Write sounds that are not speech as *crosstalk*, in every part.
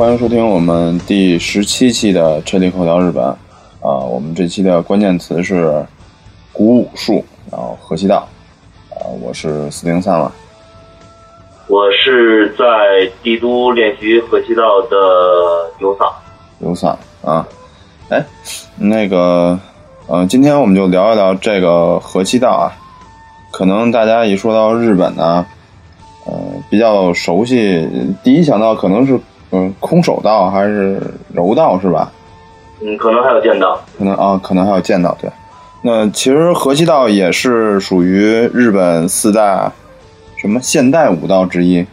欢迎收听我们第十七期的彻底口条日本。啊，我们这期的关键词是古武术，然后河西道。啊，我是四零三了，我是在帝都练习河西道的游桑。游桑啊，哎，那个，嗯、今天我们就聊一聊这个河西道啊，可能大家一说到日本呢，呃，比较熟悉，第一想到可能是嗯、空手道还是柔道是吧？嗯，可能还有剑道。可能啊，可能还有剑道对。那其实河西道也是属于日本四大什么现代武道之一。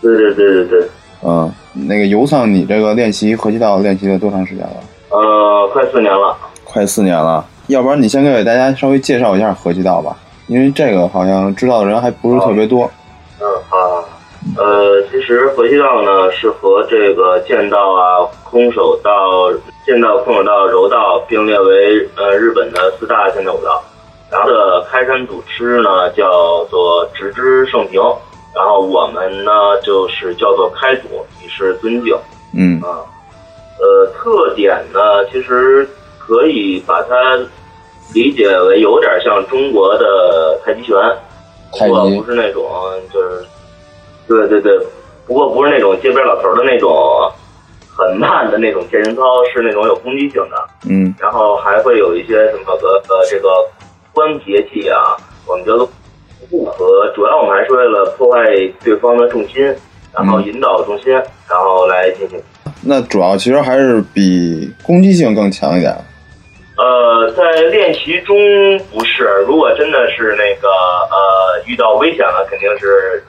对对对对对。嗯，那个游桑，你这个练习河西道练习了多长时间了？呃，快四年了。快四年了。要不然你先给大家稍微介绍一下河西道吧，因为这个好像知道的人还不是特别多。呃，其实河西道呢是和这个剑道啊、空手道、剑道、空手道、柔道并列为呃日本的四大现代武道。然后的开山祖师呢叫做直之胜平，然后我们呢就是叫做开祖，以示尊敬。嗯啊，呃，特点呢，其实可以把它理解为有点像中国的太极拳，太不过不是那种就是，对对对，不过不是那种街边老头的那种很慢的那种健身操，是那种有攻击性的，嗯然后还会有一些什么呃呃这个关节器啊，我们叫做护和，主要我们还是为了破坏对方的重心，然后嗯引导重心，然后来进行。那主要其实还是比攻击性更强一点。呃，在练习中不是，如果真的是那个呃遇到危险了，肯定是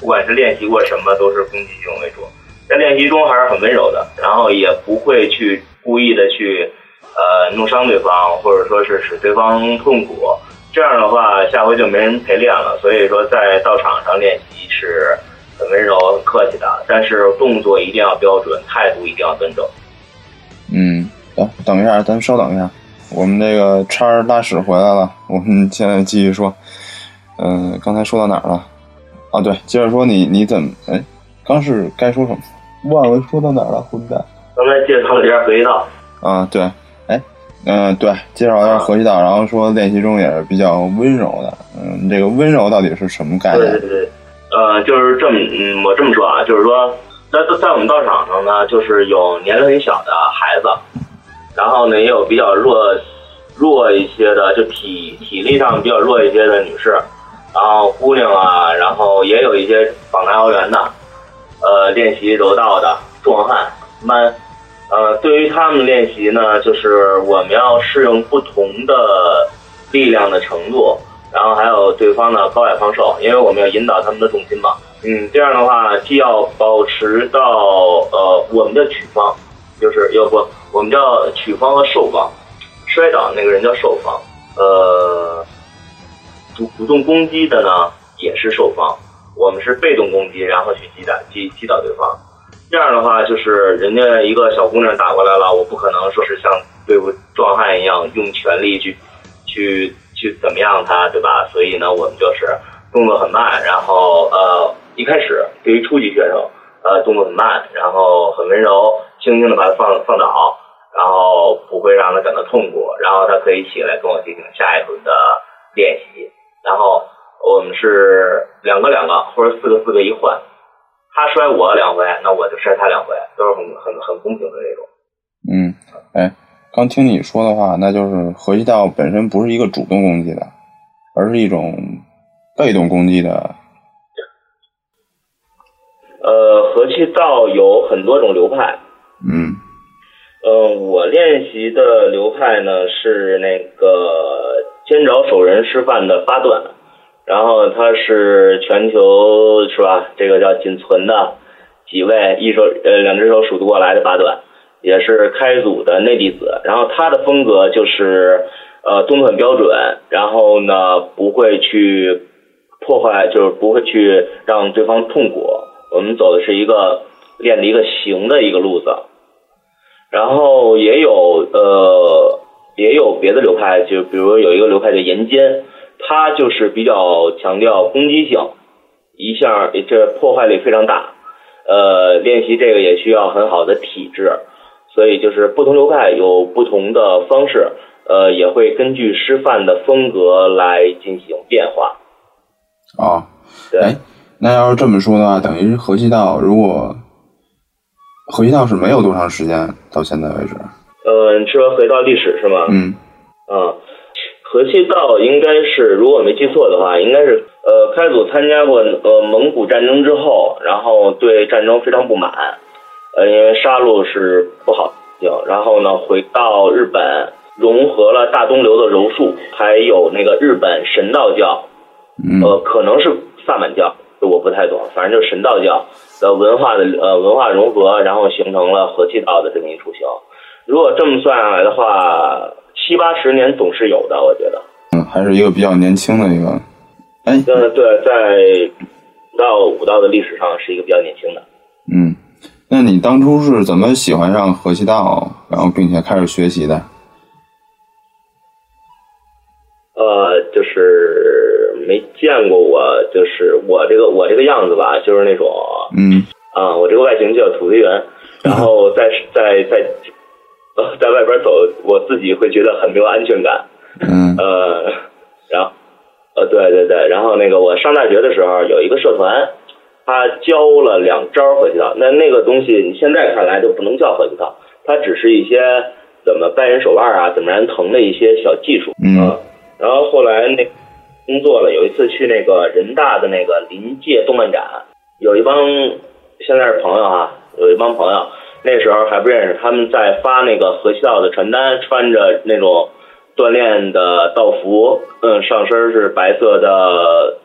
不管是练习过什么，都是攻击性为主。在练习中还是很温柔的，然后也不会去故意的去呃弄伤对方，或者说是使对方痛苦。这样的话，下回就没人陪练了。所以说，在道场上练习是很温柔、很客气的，但是动作一定要标准，态度一定要端正。嗯，等等一下，咱稍等一下，我们这个叉儿拉屎回来了，我们现在继续说。嗯、刚才说到哪儿了？啊，对，接着说你你怎么？哎，刚是该说什么？忘了说到哪儿了，混蛋！刚才介绍了一下河一道。啊，对，哎，嗯、对，介绍一下河西道，然后说练习中也是比较温柔的。嗯，这个温柔到底是什么概念？对对对，呃，就是这么，嗯，我这么说啊，就是说，在在我们道场上呢，就是有年龄很小的孩子，然后呢，也有比较弱弱一些的，就体体力上比较弱一些的女士，然后姑娘啊，然后也有一些访谈校园的，呃，练习柔道的壮汉 man，呃，对于他们练习呢，就是我们要适应不同的力量的程度。然后还有对方的高矮胖瘦，因为我们要引导他们的重心嘛。嗯，这样的话既要保持到呃我们的曲方，就是要不我们叫曲方和受方，摔倒那个人叫受方，呃，主主动攻击的呢也是受方，我们是被动攻击，然后去击打击击倒对方。这样的话，就是人家一个小姑娘打过来了，我不可能说是像对付壮汉一样用全力去去去怎么样他，对吧？所以呢，我们就是动作很慢，然后呃，一开始对于初级选手，呃，动作很慢，然后很温柔，轻轻的把他放放倒，然后不会让他感到痛苦，然后他可以起来跟我进行下一轮的练习，然后我们是两个两个或者四个四个一换，他摔我两回，那我就摔他两回，都是很很很公平的那种。嗯，哎，刚听你说的话，那就是合气道本身不是一个主动攻击的，而是一种被动攻击的。呃，和气道有很多种流派，嗯呃，我练习的流派呢是那个先找手人示范的八段，然后它是全球是吧？这个叫仅存的几位一手呃两只手数得过来的八段，也是开组的内弟子。然后他的风格就是呃动作很标准，然后呢不会去破坏，就是不会去让对方痛苦。我们走的是一个练的一个形的一个路子。然后也有呃也有别的流派，就比如有一个流派叫岩间，它就是比较强调攻击性，一下这破坏力非常大。呃，练习这个也需要很好的体质，所以就是不同流派有不同的方式，呃，也会根据师范的风格来进行变化。哦，对，哎，那要是这么说的话，等于河西道如果河西道是没有多长时间到现在为止，呃，你说回到历史是吗？嗯啊，河西道应该是，如果我没记错的话，应该是呃，开祖参加过呃蒙古战争之后，然后对战争非常不满，呃，因为杀戮是不好的，然后呢，回到日本，融合了大东流的柔术，还有那个日本神道教，嗯呃，可能是萨满教，这我不太懂，反正就是神道教的文化的呃文化融合，然后形成了和气道的这么一出行。如果这么算下来的话，七八十年总是有的，我觉得。嗯，还是一个比较年轻的一个，哎，呃，对，在武道武道的历史上是一个比较年轻的。嗯，那你当初是怎么喜欢上河西道，然后并且开始学习的？呃，就是没见过我，就是我这个我这个样子吧，就是那种嗯啊，我这个外形叫土肥圆，然后在在在呃在外边走，我自己会觉得很没有安全感。嗯呃，然后呃对对对，然后那个我上大学的时候有一个社团，他教了两招合气道，那那个东西你现在看来就不能叫合气道，它只是一些怎么掰人手腕啊，怎么让人疼的一些小技术。嗯啊然后后来那工作了，有一次去那个人大的那个临界动漫展，有一帮现在是朋友啊，有一帮朋友，那时候还不认识，他们在发那个河西道的传单，穿着那种锻炼的道服，嗯，上身是白色的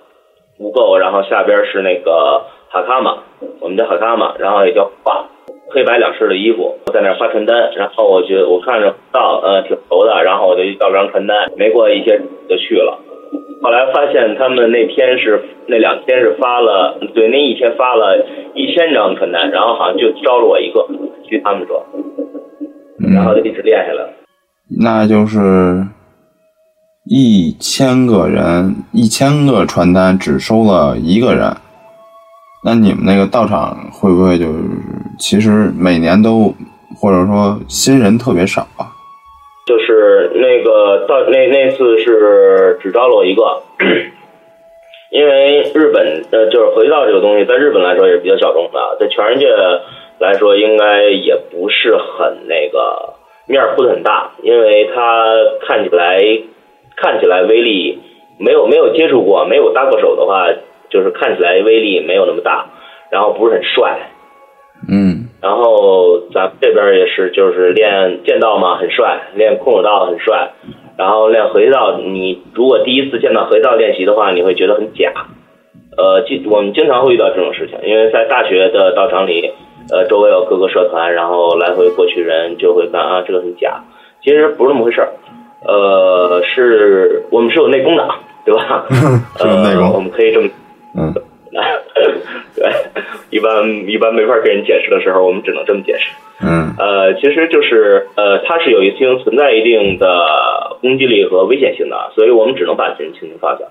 无垢，然后下边是那个哈卡玛，我们叫哈卡玛，然后也叫画。黑白两式的衣服，在那儿发传单，然后我觉我看着到呃挺熟的，然后我就要张传单，没过一些就去了。后来发现他们那天是那两天是发了，对，那一天发了一千张传单，然后好像就招了我一个，据他们说，然后嗯，就一直练下来了。那就是一千个人，一千个传单只收了一个人。那你们那个道场会不会就是其实每年都或者说新人特别少啊？就是那个到那那次是只招了我一个，因为日本呃就是合气道这个东西，在日本来说也是比较小众的，在全世界来说应该也不是很那个面儿不是很大，因为它看起来看起来威力没有没有接触过，没有搭过手的话，就是看起来威力没有那么大，然后不是很帅，嗯。然后咱们这边也是，就是练剑道嘛，很帅；练空手道很帅。然后练合气道，你如果第一次见到合气道练习的话，你会觉得很假。呃，经我们经常会遇到这种事情，因为在大学的道场里，呃，周围有各个社团，然后来回过去人就会看啊，这个很假。其实不是那么回事儿，呃，是我们是有内功的，对吧？*laughs* 是有内功呃，我们可以这么嗯 *laughs* 对，一般一般没法跟人解释的时候，我们只能这么解释。嗯呃，其实就是呃，它是有一定存在一定的攻击力和危险性的，所以我们只能把人轻轻放下。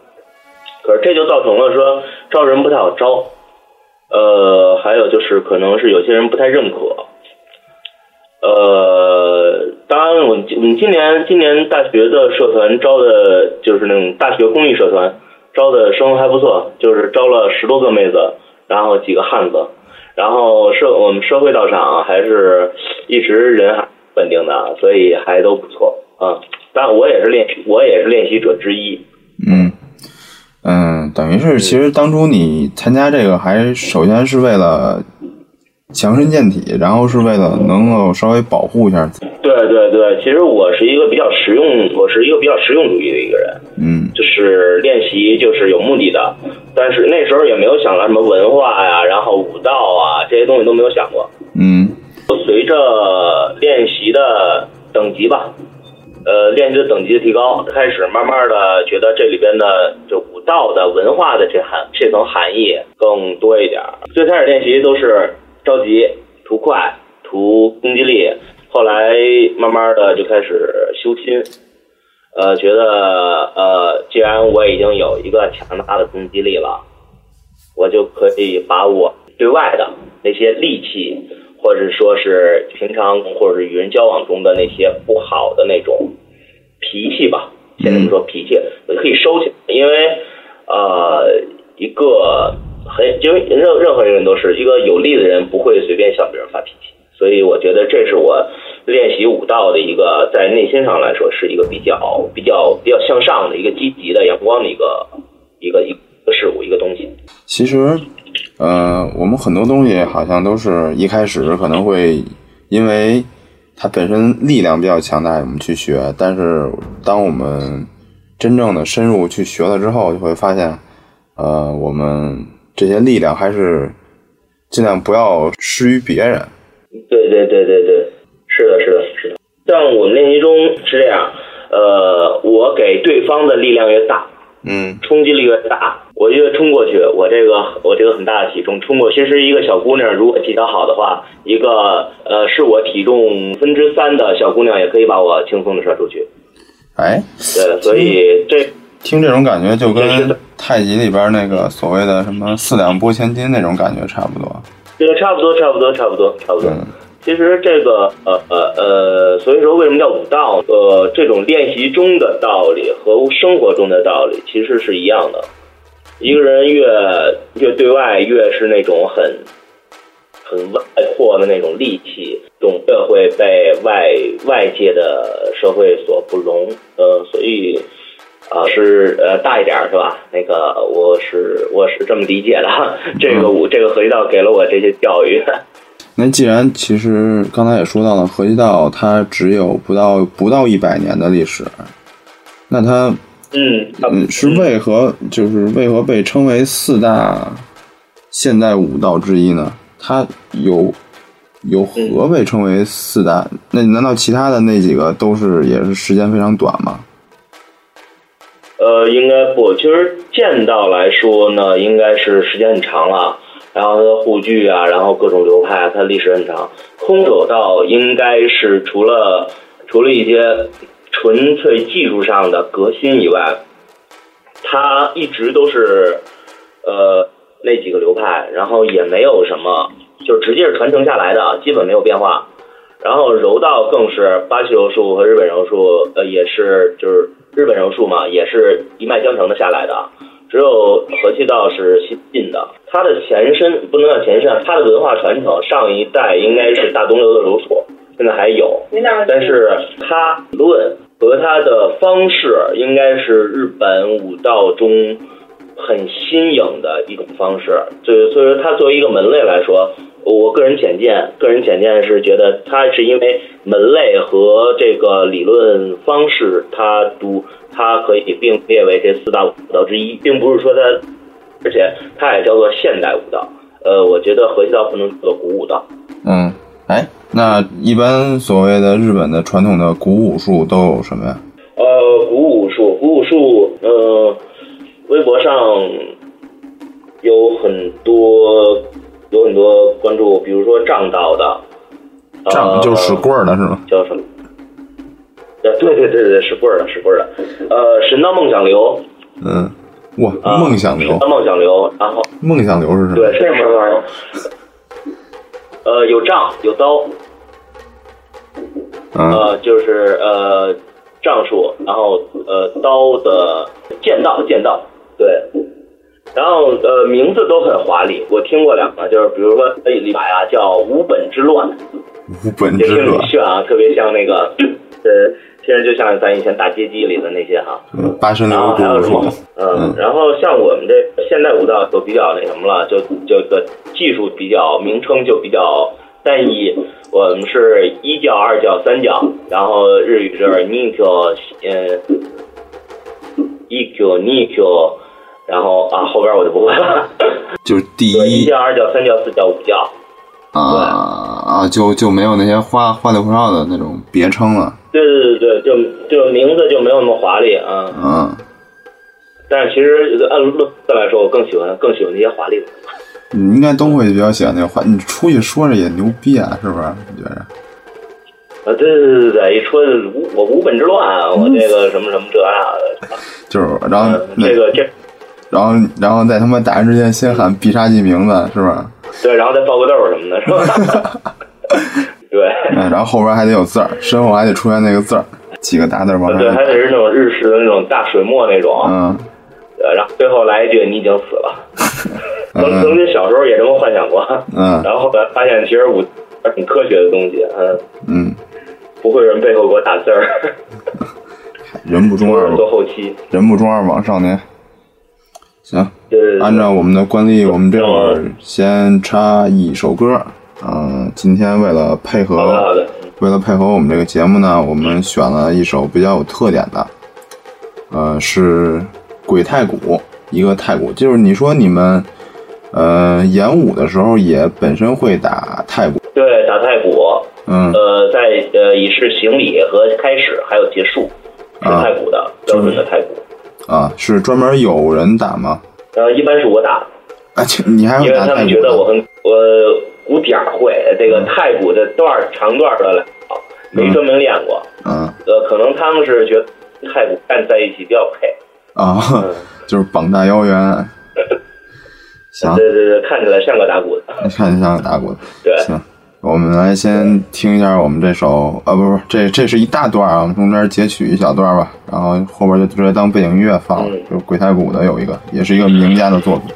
可是这就造成了说招人不太好招，呃，还有就是可能是有些人不太认可。呃，当然我们我们今年今年大学的社团招的就是那种大学公益社团，招的生还不错，就是招了十多个妹子，然后几个汉子，然后社我们社会道场还是一直人还稳定的，所以还都不错啊。当然我也是练我也是练习者之一，嗯嗯，等于是其实当初你参加这个，还首先是为了强身健体，然后是为了能够稍微保护一下自己。对对对，其实我是一个比较实用，我是一个比较实用主义的一个人，嗯就是练习就是有目的的，但是那时候也没有想到什么文化呀，然后武道啊这些东西都没有想过。嗯随着练习的等级吧，呃，练习的等级的提高，开始慢慢的觉得这里边的就武道的文化的这含这层含义更多一点。最开始练习都是着急、图快、图攻击力，后来慢慢的就开始修心，呃，觉得呃，既然我已经有一个强大的攻击力了，我就可以把我对外的那些戾气，或者说是平常或者是与人交往中的那些不好的那种脾气吧，先这么说脾气，我可以收起来，因为呃，一个很因为任任何人都是一个有力的人，不会随便向别人发脾气，所以我觉得这是我练习武道的一个在内心上来说是一个比较比较比较向上的一个积极的阳光的一个一个一个事物一个东西。其实，呃，我们很多东西好像都是一开始可能会因为它本身力量比较强大，我们去学，但是当我们真正的深入去学了之后，就会发现，呃，我们这些力量还是尽量不要施于别人。对对对对对。像我们练习中是这样，呃，我给对方的力量越大，嗯冲击力越大，我越冲过去，我这个我这个很大的体重冲过。其实一个小姑娘如果技巧好的话，一个呃是我体重分之三的小姑娘也可以把我轻松的甩出去。哎，对，所以这听这种感觉就跟太极里边那个所谓的什么四两拨千斤那种感觉差不多。这个差不多，差不多，差不多，差不多。嗯其实这个呃呃呃，所以说为什么叫武道？呃，这种练习中的道理和生活中的道理其实是一样的。一个人越越对外越是那种很很外扩的那种戾气，总越会被外外界的社会所不容。呃，所以啊、是呃大一点儿是吧？那个我是我是这么理解的，这个武这个合气道给了我这些教育。那既然其实刚才也说到了，合气道它只有不到不到一百年的历史，那它嗯，嗯是为何就是为何被称为四大现代武道之一呢？它有有何被称为四大？那难道其他的那几个都是也是时间非常短吗？呃，应该不，其实剑道来说呢，应该是时间很长了，然后它的护具啊，然后各种流派，它历史很长。空手道应该是除了除了一些纯粹技术上的革新以外，它一直都是呃那几个流派，然后也没有什么，就直接是传承下来的，基本没有变化。然后柔道更是巴西柔术和日本柔术，呃，也是就是日本柔术嘛，也是一脉相承的下来的。只有和气道是新进的，它的前身不能叫前身，它的文化传承上一代应该是大东流的柔术，现在还有，但是它论和它的方式应该是日本武道中很新颖的一种方式。就是所以说，它作为一个门类来说，我个人浅见，个人浅见是觉得它是因为门类和这个理论方式，它独它可以并列为这四大武道之一，并不是说它，而且它也叫做现代舞道。呃，我觉得合气道不能叫做古武道。嗯，哎，那一般所谓的日本的传统的古武术都有什么呀？呃，古武术，古武术，呃，微博上有很多有很多关注，比如说仗道的，杖就是使棍儿的是吗？叫什么？呃，对对对对，使棍儿的，使棍儿的。呃，神道梦想流，嗯，哇，啊梦想流梦想流，然后梦想流是什么？对，是什么玩意儿？呃，有杖有刀，嗯呃，就是呃杖术，然后呃刀的剑道，剑道，对，然后呃名字都很华丽，我听过两个，就是比如说哎李白啊叫五本之乱，无本之乐这听着很，炫啊，特别像那个呃，听着就像咱以前打街机里的那些哈、嗯八神有什么？嗯嗯，然后像我们这现代舞蹈都比较那什么了，就就个技术比较名称就比较单一。我们是一教、二教、三教，然后日语是 nikyo，嗯，ikyo、nikyo，然后啊后边我就不会了。就是第，一一教、二教、三教、四教、五教。啊啊，就就没有那些花花里胡哨的那种别称了。对对对对，就就名字就没有那么华丽啊。嗯，但是其实按论字来说，我更喜欢更喜欢那些华丽的。你应该都会比较喜欢那个话，你出去说着也牛逼啊，是不是？你觉着？啊，对对对对对，一说无我无本之乱，我这个什么什么这那的，*laughs* 就是，然后嗯那这个这然后然后在他妈打人之前先喊必杀技名字，是吧？对，然后再爆个豆儿什么的，是吧？*laughs* 对，嗯，然后后边还得有字儿，身后还得出现那个字儿，几个大字儿往上对，还得是那种日式的那种大水墨那种，嗯呃，然后最后来一句“你已经死了”。*laughs* 曾嗯曾经小时候也这么幻想过，嗯然后后来发现其实武挺科学的东西，嗯，嗯，不会有人背后给我打字儿，*laughs* 人不中二做后期。人不中二枉少年。行，按照我们的惯例，我们这会儿先插一首歌。嗯，今天为了配合为了配合我们这个节目呢，我们选了一首比较有特点的，呃，是鬼太鼓，一个太鼓，就是你说你们，呃，演武的时候也本身会打太鼓，对打太鼓，嗯。呃，在呃以示行礼和开始还有结束是啊太鼓的标准的太鼓，啊，是专门有人打吗？呃，一般是我打，啊，这你还因会打为他们觉？得我很我鼓点儿会，这个太鼓的段儿长段儿的来，没专门练过，嗯。呃，可能他们是觉得太鼓站在一起比较配，啊，嗯，*laughs* 就是膀大腰圆。*laughs* 行，对对对，看起来像个打鼓的，看起来像个打鼓的。对，行，我们来先听一下我们这首，啊，不不，这这是一大段啊，我们中间截取一小段吧，然后后边就直接当背景音乐放了，嗯就是鬼太鼓的有一个，也是一个名家的作品。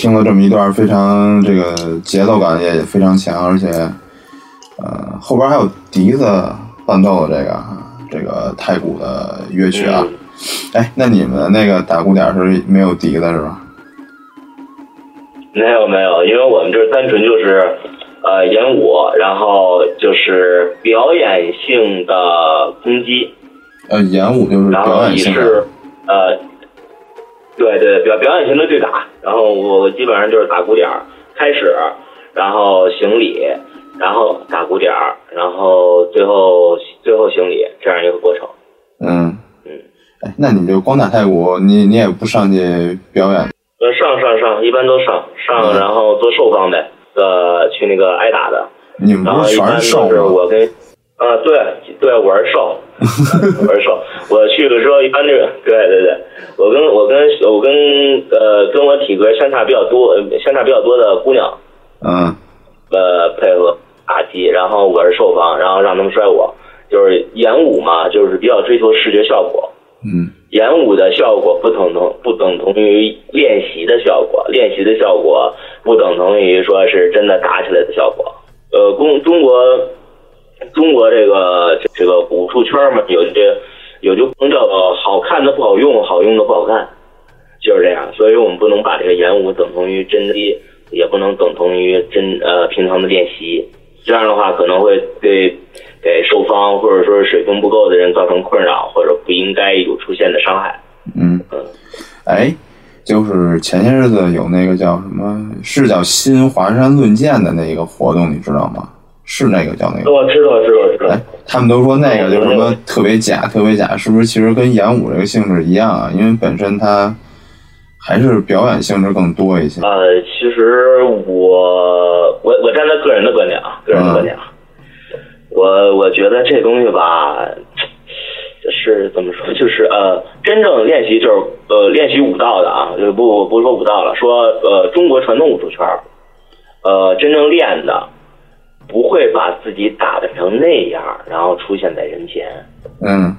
听了这么一段非常这个节奏感也非常强，而且，呃，后边还有笛子伴奏的这个这个太鼓的乐曲啊。嗯哎，那你们那个打鼓点是没有笛子是吧？没有没有，因为我们这单纯就是呃演武，然后就是表演性的攻击，呃，演武就是表演性的。呃，对对表表演型的对打，然后我基本上就是打鼓点儿开始，然后行礼，然后打鼓点儿，然后最后最后行礼这样一个过程。嗯嗯，哎，那你就光打太鼓，你你也不上去表演？呃，上上上，一般都上上，嗯然后做受方呗，呃，去那个挨打的，你们然不是全后一般都是受吗？是我跟，啊，对对，我是瘦，我是瘦。我去的时候一般就是，对对对，我跟我跟我跟呃跟我体格相差比较多，呃相差比较多的姑娘，嗯呃配合打击，然后我是受方，然后让他们摔我，就是演武嘛，就是比较追求视觉效果。嗯演武的效果不等同不等同于练习的效果，练习的效果不等同于说是真的打起来的效果。呃，中中国中国这个这个武术圈嘛，有这有句话叫做好看的不好用，好用的不好看，就是这样。所以我们不能把这个演武等同于真击，也不能等同于真呃平常的练习。这样的话可能会对给受方或者说是水平不够的人造成困扰，或者不应该有出现的伤害。嗯，哎，就是前些日子有那个叫什么，是叫新华山论剑的那个活动，你知道吗？是那个叫那个？我知道，知道，知道哎。，他们都说那个就是什么特别假，特别假，是不是？其实跟演武这个性质一样啊，因为本身它，还是表演性质更多一些？呃，其实我我我站在个人的观点啊，个人的观点啊，我我觉得这东西吧，就是怎么说，就是呃，真正练习就是呃练习武道的啊，就不不说武道了，说呃中国传统武术圈儿，呃真正练的不会把自己打扮成那样，然后出现在人前。嗯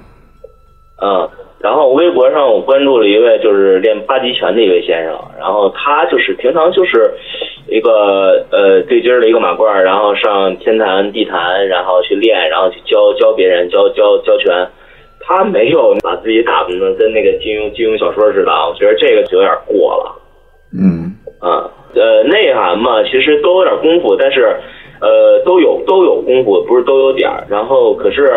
嗯，然后微博上我关注了一位就是练八极拳的一位先生，然后他就是平常就是一个呃对筋儿的一个马褂，然后上天坛地坛，然后去练，然后去教教别人教教教拳。他没有把自己打扮的跟那个金庸金庸小说似的啊，我觉得这个就有点过了。嗯啊，呃，内涵嘛，其实都有点功夫，但是，呃，都有都有功夫，不是都有点儿。然后可是，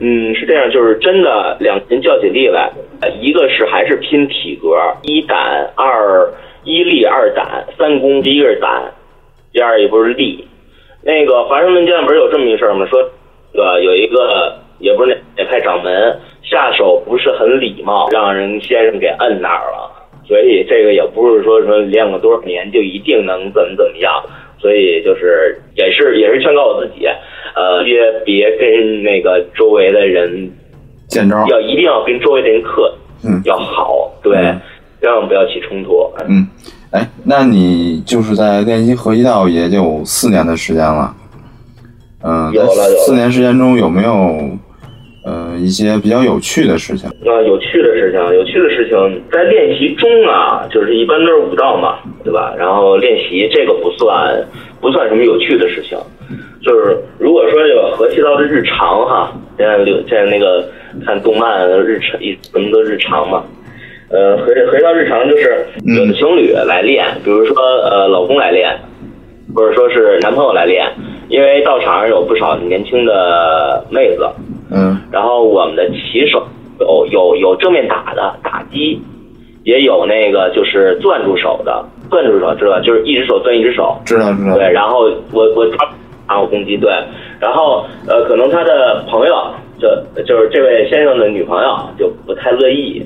嗯，是这样，就是真的两人较起力来，一个是还是拼体格，一胆二一力二胆三功，第一个是胆，第二也不是力。那个华盛顿剑不是有这么一事儿吗？说，呃，有一个也不是哪哪派掌门下手不是很礼貌，让人先生给摁那儿了。所以这个也不是说说练过多少年就一定能怎么怎么样，所以就是也是也是劝告我自己，呃，别别跟那个周围的人见招。要一定要跟周围的人客嗯要好，对嗯，千万不要起冲突。嗯，哎，那你就是在练习合气道也就四年的时间了，嗯、在有了有了四年时间中有没有呃一些比较有趣的事情？啊，有趣的事情，有趣的事情，在练习中啊，就是一般都是武道嘛，对吧？然后练习这个不算不算什么有趣的事情，就是如果说这个合气道的日常哈，现在有现在那个看动漫日常一什么都日常嘛，呃，合合到日常就是有的情侣来练，比如说呃老公来练，或者说是男朋友来练，因为道场上有不少年轻的妹子，嗯然后我们的骑手有有有正面打的打击，也有那个就是攥住手的，攥住手知道吧？就是一只手攥一只手，知道知道。对，然后我我抓然后攻击对，然后呃可能他的朋友就就是这位先生的女朋友就不太乐意，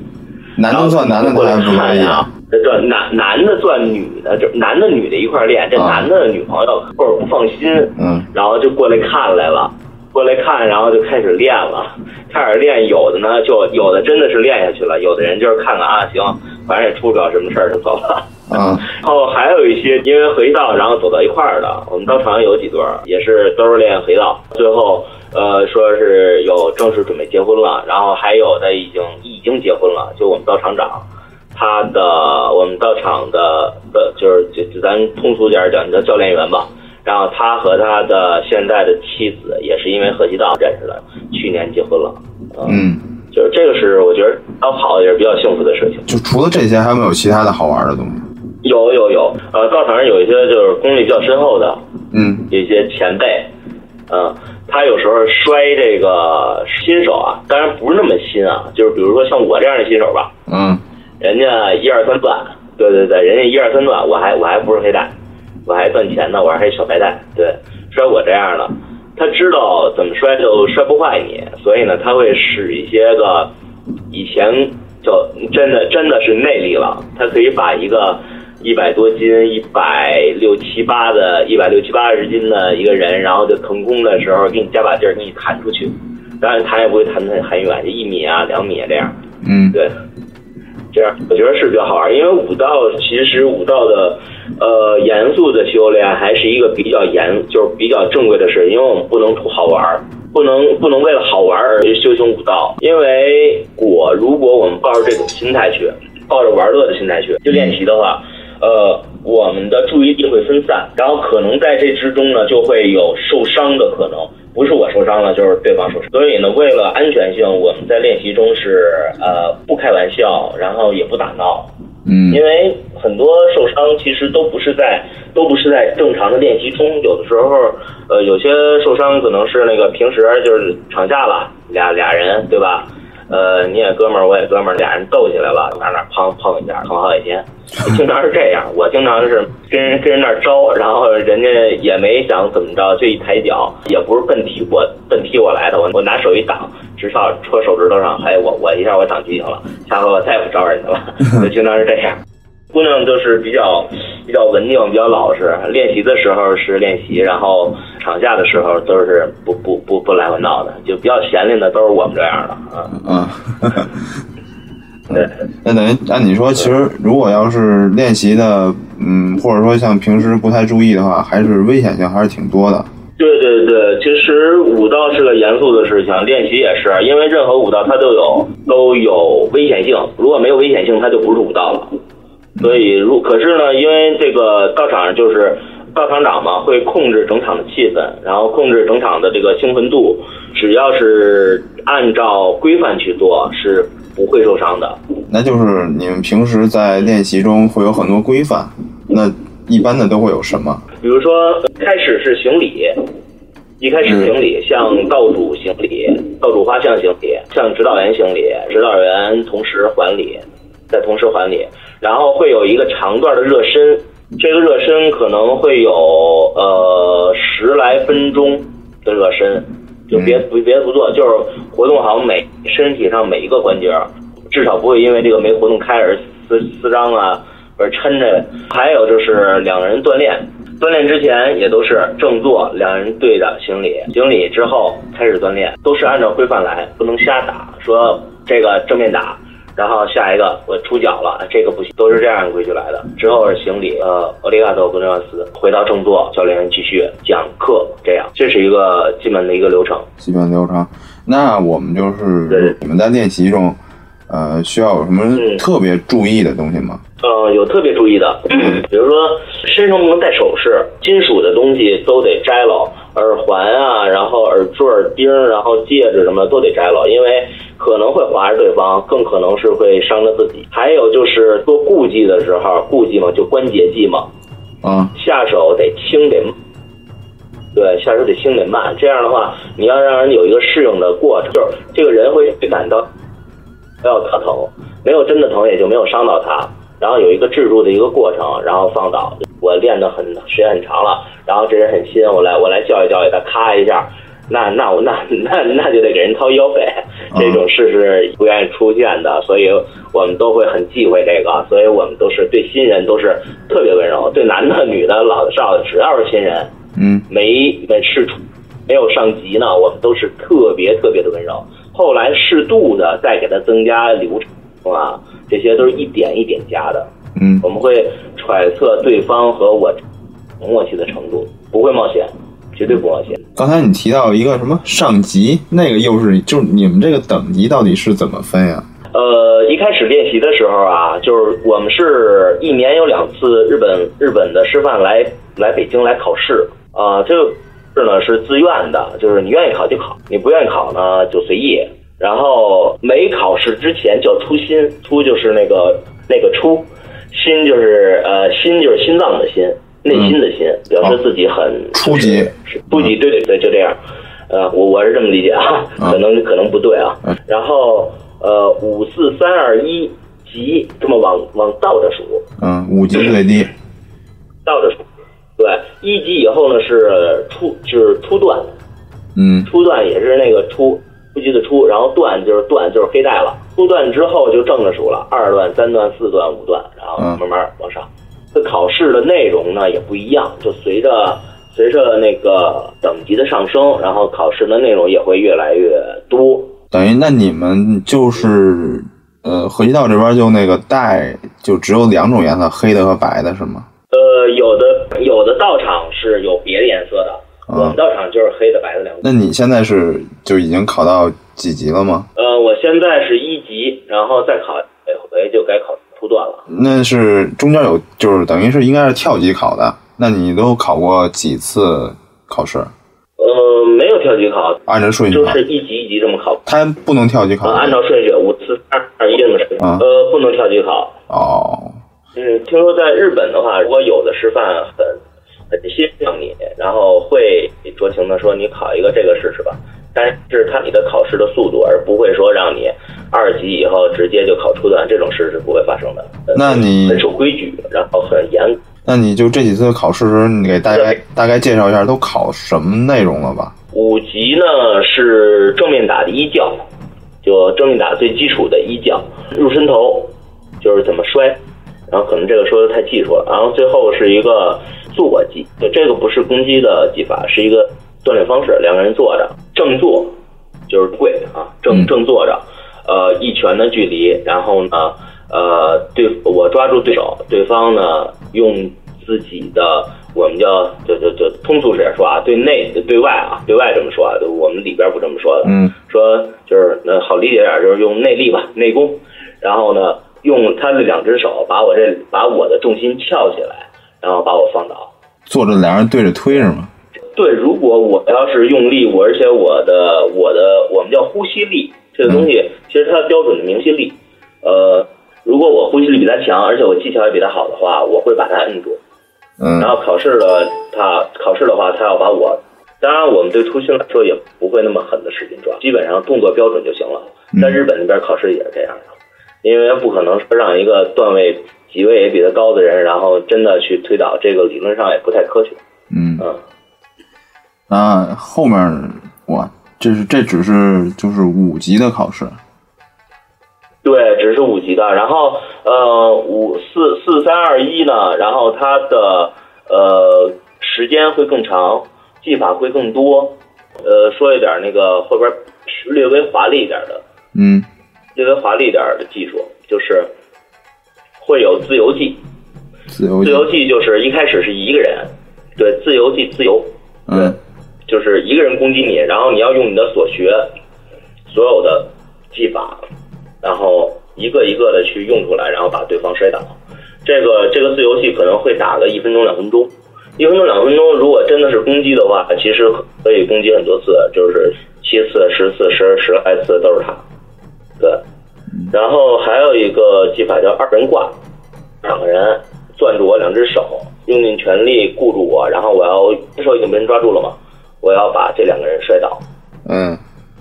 男的算男的，过来不乐意啊。这男男的钻女的，就男的女的一块练，这啊男的女朋友或者不放心，嗯然后就过来看来了，过来看，然后就开始练了，开始练，有的呢就有的真的是练下去了，有的人就是看看啊，行，反正也出不了什么事儿就走了。啊。*laughs* 然后还有一些因为合气道，然后走到一块儿的，我们道场有几对儿，也是都是练合气道，最后呃说是有正式准备结婚了，然后还有的已经已经结婚了，就我们道场长，他的我们道场的的就是就就咱通俗点儿讲叫教练员吧，然后他和他的现在的妻子也是因为合气道认识的，去年结婚了，嗯，嗯，就是这个是我觉得道跑也是比较幸福的事情。就除了这些，还有没有其他的好玩的东西？有有有，呃，道场上有一些就是功力比较深厚的嗯。一些前辈，嗯、他有时候摔这个新手啊，当然不是那么新啊，就是比如说像我这样的新手吧，嗯。人家一二三段，对对对，人家一二三段，我还我还不是黑带，我还赚钱呢，我还是小白带，对，摔我这样的，他知道怎么摔就摔不坏你，所以呢，他会使一些个以前就真的真的是内力了，他可以把一个一百多斤、一百六七八的、一百六七八十斤的一个人，然后就腾空的时候给你加把劲儿，给你弹出去，当然弹也不会弹得很远，就一米啊、两米啊这样。嗯。对，这样我觉得是比较好玩，因为武道其实武道的呃严肃的修炼还是一个比较严，就是比较正规的事，因为我们不能图好玩儿，不能不能为了好玩儿而修行武道，因为我如果我们抱着这种心态去，抱着玩乐的心态去就练习的话，呃，我们的注意力会分散，然后可能在这之中呢就会有受伤的可能。不是我受伤了，就是对方受伤。所以呢，为了安全性，我们在练习中是呃不开玩笑，然后也不打闹，嗯因为很多受伤其实都不是在都不是在正常的练习中，有的时候呃有些受伤可能是那个平时就是场下了俩俩人对吧？呃，你也哥们儿，我也哥们儿，俩人斗起来了，哪哪碰碰一下，碰好几天。*laughs* 经常是这样，我经常是跟人跟人那儿招，然后人家也没想怎么着，就一抬脚，也不是奔踢我奔踢我来的，我我拿手一挡，直到戳手指头上，哎，我我一下我挡机灵了，下回我再也不招人家了，*laughs* 就经常是这样。姑娘就是比较比较文静、比较老实。练习的时候是练习，然后场下的时候都是不不不不来回闹的，就比较闲灵的都是我们这样的啊。嗯，对，那等于按你说，其实如果要是练习的，嗯，或者说像平时不太注意的话，还是危险性还是挺多的。对对对，其实武道是个严肃的事情，练习也是，因为任何武道它都有都有危险性，如果没有危险性，它就不是武道了。所以，如可是呢，因为这个道场就是道场长嘛，会控制整场的气氛，然后控制整场的这个兴奋度，只要是按照规范去做，是不会受伤的。那就是你们平时在练习中会有很多规范，那一般的都会有什么？比如说，开始是行礼，一开始行礼，向道主行礼，道主画像行礼，向指导员行礼，指导员同时还礼，再同时还礼，然后会有一个长段的热身，这个热身可能会有呃十来分钟的热身，就别不别的不做，就是活动好每身体上每一个关节，至少不会因为这个没活动开而撕撕张啊，而抻着。还有就是两个人锻炼，锻炼之前也都是正坐，两人对着行礼，行礼之后开始锻炼，都是按照规范来，不能瞎打。说这个正面打，然后下一个我出脚了，这个不行，都是这样规矩来的。之后是行礼，呃，奥利嘎多·布内瓦斯，回到正座，教练员继续讲课，这样，这是一个基本的一个流程。基本流程。那我们就是对你们在练习中，呃，需要有什么嗯特别注意的东西吗？呃，有特别注意的，*clears throat* 比如说身上不能戴首饰，金属的东西都得摘了，耳环啊，然后耳坠、钉，然后戒指什么的都得摘了，因为可能会划着对方，更可能是会伤着自己。还有就是做顾忌的时候，顾忌嘛，就关节技嘛，啊，下手得轻得慢，对，下手得轻得慢。这样的话，你要让人有一个适应的过程，就是这个人会感到不要他疼，没有真的疼，也就没有伤到他。然后有一个制度的一个过程，然后放倒。我练得很时间很长了，然后这人很新，我来我来教育教育他，咔一下，那那我那那那就得给人掏医药费，这种事是不愿意出现的，所以我们都会很忌讳这个，所以我们都是对新人都是特别温柔，对男的、女的、老的、少的，只要是新人，嗯，没没试出没有上级呢，我们都是特别特别的温柔。后来适度的再给他增加流程啊，这些都是一点一点加的。嗯我们会揣测对方和我默契的程度，不会冒险，绝对不冒险。刚才你提到一个什么上级，那个又是就是你们这个等级到底是怎么分呀？呃，一开始练习的时候啊，就是我们是一年有两次日本日本的师范来来北京来考试啊、这个试呢是自愿的，就是你愿意考就考，你不愿意考呢就随意。然后没考试之前叫初心，初就是那个那个初，心就是呃心就是心脏的心，内心的心，表示自己很初级初级，对对对，就这样。呃，我我是这么理解啊，可能可能不对啊。嗯然后呃，五四三二一级，这么往往倒着数，嗯，五级最低。倒着数。对，一级以后呢是初，就是初段，嗯初段也是那个初初级的初，然后段就是段就是黑带了。出段之后就正着数了，二段、三段、四段、五段，然后嗯慢慢往上。这考试的内容呢也不一样，就随着随着那个等级的上升，然后考试的内容也会越来越多。等于那你们就是呃，合气道这边就那个带就只有两种颜色，黑的和白的是吗？呃，有的有的道场是有别的颜色的，嗯我们道场就是黑的白的两个。那你现在是就已经考到几级了吗？呃，我现在是一级，然后再考每回就该考初段了。那是中间有就是等于是应该是跳级考的。那你都考过几次考试？呃，没有跳级考，按照顺序考，就是一级一级这么考。它不能跳级考呃，按照顺序五次二二一这么顺序。啊呃，不能跳级考。哦。嗯，听说在日本的话，如果有的师范很很欣赏你，然后会酌情的说你考一个这个试试吧，但是看你的考试的速度，而不会说让你二级以后直接就考初段，这种事是不会发生的。呃那你很守规矩，然后很严格。那你就这几次考试时候，你给大家大概介绍一下都考什么内容了吧？五级呢是正面打的一教，就正面打最基础的一教，入身头就是怎么摔，然后可能这个说的太技术了。然后最后是一个坐技，就这个不是攻击的技法，是一个锻炼方式。两个人坐着正坐，就是跪啊，正正坐着，呃，一拳的距离，然后呢，呃，对我抓住对手，对方呢用自己的。我们叫就就就通俗点说啊，对内对外啊，对外这么说啊，我们里边不这么说的。嗯，说就是那好理解点，就是用内力吧，内功。然后呢，用他的两只手把我这把我的重心翘起来，然后把我放倒。坐着俩人对着推是吗？对，如果我要是用力，我而且我的我的我们叫呼吸力，这个东西其实它的标准的明心力。呃，如果我呼吸力比他强，而且我技巧也比他好的话，我会把他摁住。嗯，然后考试的，他考试的话，他要把我，当然我们对初心来说也不会那么狠的使劲抓，基本上动作标准就行了。在日本那边考试也是这样的，因为不可能说让一个段位级位也比他高的人，然后真的去推倒，这个理论上也不太科学。嗯。嗯，那后面哇，这是这只是就是五级的考试。对，只是五级的，然后呃五四四三二一呢，然后它的呃时间会更长，技法会更多，呃说一点那个后边略微华丽一点的，嗯，略微华丽一点的技术，就是会有自由技，自由自由技就是一开始是一个人，对，自由技自由，嗯，就是一个人攻击你，然后你要用你的所学所有的技法。然后一个一个的去用出来，然后把对方摔倒。这个这个自由戏可能会打个一分钟两分钟，一分钟两分钟。如果真的是攻击的话，其实可以攻击很多次，就是七次、十次、十十来次都是他。对，然后还有一个技法叫二人挂，两个人攥住我两只手，用尽全力固住我，然后我要手已经被人抓住了嘛，我要把这两个人摔倒。嗯，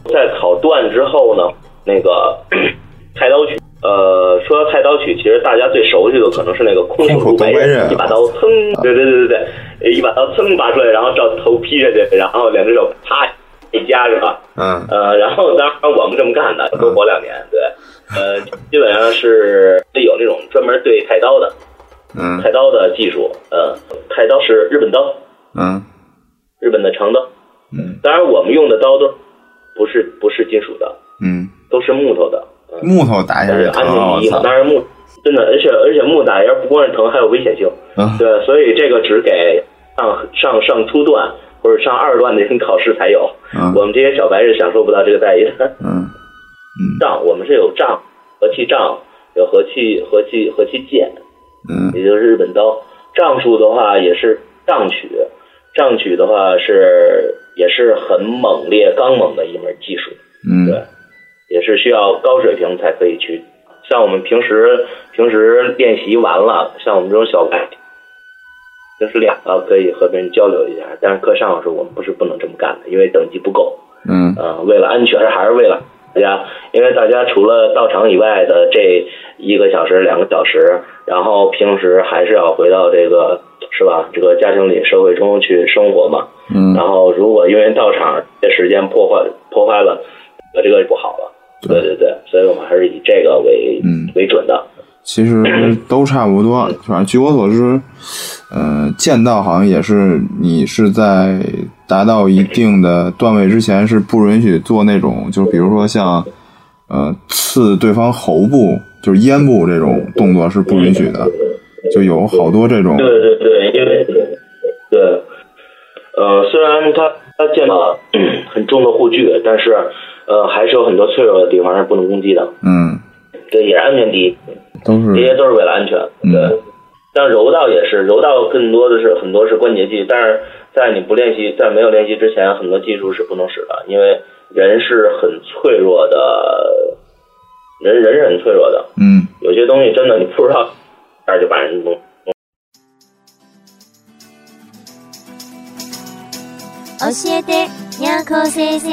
在考断之后呢，那个。*clears throat* 太刀曲，呃，说到太刀曲，其实大家最熟悉的可能是那个空手夺白刃，一把刀噌，对对对对对，一把刀噌拔出来，然后照头劈下去，然后两只手啪一家，是吧？嗯。呃，然后当然我们这么干的，多活两年，对，呃，基本上是有那种专门对太刀的，嗯，太刀的技术，呃，太刀是日本刀，嗯，日本的长刀，嗯，当然我们用的刀都不是不是金属的，嗯，都是木头的。木头打下来安全第一嘛，当然木真的，而且而且木打一下不光是疼，还有危险性。嗯，对，所以这个只给上上上初段或者上二段的人考试才有。嗯，我们这些小白是享受不到这个待遇的。嗯嗯，杖我们是有杖，和气杖，有和气和气和气剑，嗯，也就是日本刀。杖术的话也是杖曲，杖曲的话是也是很猛烈刚猛的一门技术。嗯，对。也是需要高水平才可以去，像我们平时平时练习完了，像我们这种小白，平时两个可以和别人交流一下，但是课上的时候我们不是不能这么干的，因为等级不够。嗯，呃，为了安全还是为了大家，因为大家除了到场以外的这一个小时两个小时，然后平时还是要回到这个是吧？这个家庭里社会中去生活嘛。嗯，然后如果因为到场这时间破坏破坏了，那这个就不好了。对对对，所以我们还是以这个为嗯为准的。其实都差不多，反正据我所知，呃，剑道好像也是你是在达到一定的段位之前是不允许做那种，就比如说像呃刺对方喉部，就是咽部这种动作是不允许的，就有好多这种。对对对，因为对，呃，虽然他他剑道很重的护具，但是。呃，还是有很多脆弱的地方是不能攻击的。嗯，对，也是安全第一，都是这些都是为了安全。对，但柔道也是，柔道更多的是很多是关节技，但是在你不练习，在没有练习之前，很多技术是不能使的，因为人是很脆弱的，人人是很脆弱的。嗯，有些东西真的你不知道，那就把人弄。教えて、にゃこ先生。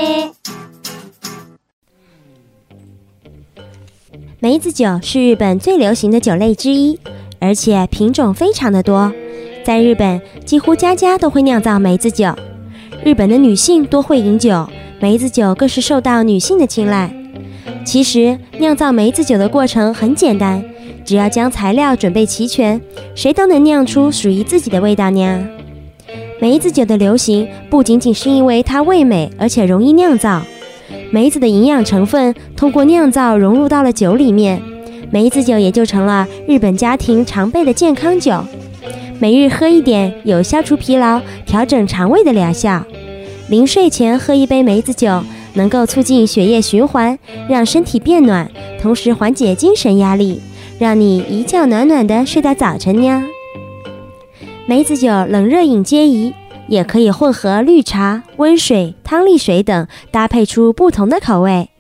梅子酒是日本最流行的酒类之一，而且品种非常的多。在日本，几乎家家都会酿造梅子酒。日本的女性多会饮酒，梅子酒更是受到女性的青睐。其实，酿造梅子酒的过程很简单，只要将材料准备齐全，谁都能酿出属于自己的味道呢。梅子酒的流行不仅仅是因为它味美，而且容易酿造。梅子的营养成分通过酿造融入到了酒里面，梅子酒也就成了日本家庭常备的健康酒。每日喝一点，有消除疲劳、调整肠胃的疗效。临睡前喝一杯梅子酒，能够促进血液循环，让身体变暖，同时缓解精神压力，让你一觉暖暖的睡到早晨呢。梅子酒冷热饮皆宜，也可以混合绿茶、温水、汤力水等，搭配出不同的口味。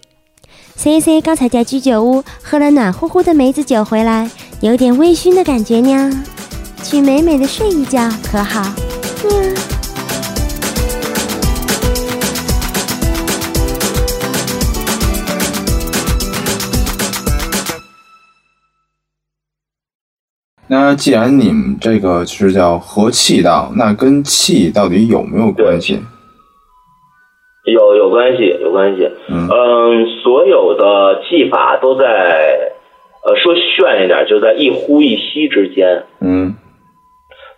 C C 刚才在居酒屋喝了暖乎乎的梅子酒回来，有点微醺的感觉呢。去美美的睡一觉，可好？喵。那既然你们这个是叫和气道，那跟气到底有没有关系？有有关系，有关系。嗯嗯，所有的技法都在，呃，说炫一点，就在一呼一吸之间。嗯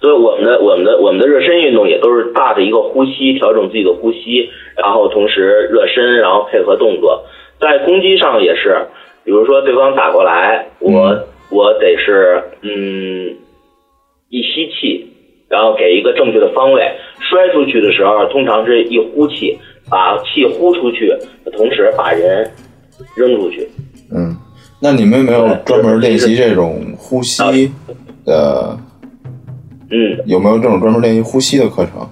所以我们的我们的我们的热身运动也都是大的一个呼吸，调整自己的呼吸，然后同时热身，然后配合动作。在攻击上也是，比如说对方打过来，我、我得是嗯一吸气，然后给一个正确的方位，摔出去的时候通常是一呼气，把气呼出去，同时把人扔出去。嗯，那你们有没有专门练习这种呼吸的？嗯，有没有这种专门练习呼吸的课程？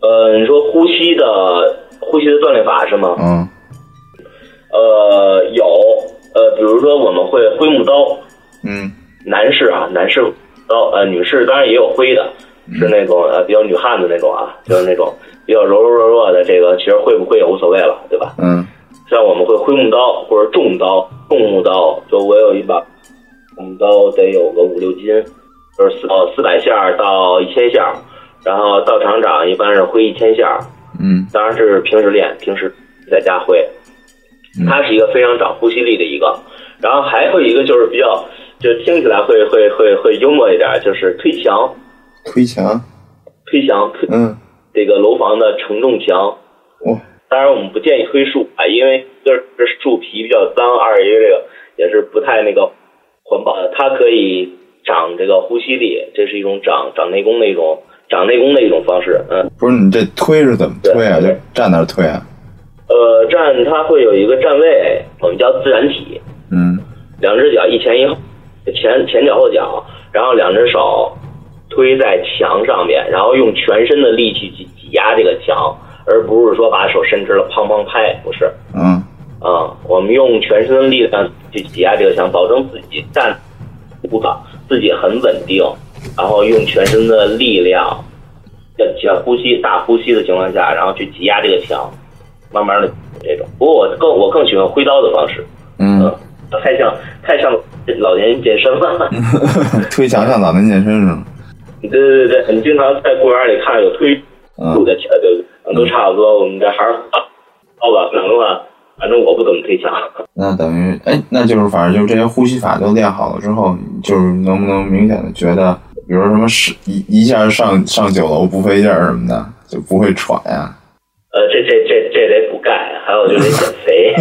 呃，你说呼吸的呼吸的锻炼法是吗？嗯呃，有，呃，比如说我们会挥木刀，嗯男士啊，男士刀，呃，女士当然也有挥的，是那种呃比较女汉子那种啊，就是那种比较柔柔弱弱的，这个其实会不会也无所谓了，对吧？嗯像我们会挥木刀或者重刀、重木刀，就我有一把木刀得有个五六斤，就是四哦四百下到一千下，然后到厂长一般是挥一千下，嗯当然是平时练，平时在家挥。它是一个非常长呼吸力的一个，然后还有一个就是比较，就听起来会会会会幽默一点，就是推墙，推墙。推墙，推嗯这个楼房的承重墙。哇当然我们不建议推树啊，因为一个是树皮比较脏，二一个这个也是不太那个环保的。它可以长这个呼吸力，这是一种长长内功的一种长内功的一种方式。嗯，不是你这推是怎么推啊？就站那儿推啊？呃，站它会有一个站位，我们叫自然体。嗯两只脚一前一后，前前脚后脚，然后两只手推在墙上面，然后用全身的力气去挤压这个墙，而不是说把手伸直了砰砰拍，不是。嗯啊、我们用全身的力量去挤压这个墙，保证自己站不倒，自己很稳定，然后用全身的力量，在在呼吸大呼吸的情况下，然后去挤压这个墙，慢慢的这种。不过我更我更喜欢挥刀的方式，嗯，太像太像老年人健身了。*laughs* 推墙像老年健身是吗。对对对对，你经常在公园里看有推路的墙，对不对？都差不多。我们这还是好吧，可能的话，反正我不怎么推墙。那等于，哎，那就是反正就是这些呼吸法都练好了之后，就是能不能明显的觉得，比如说什么是一一下上上九楼不费劲儿什么的，就不会喘呀？呃，这这这这得补钙，还有就得减 *laughs* 肥。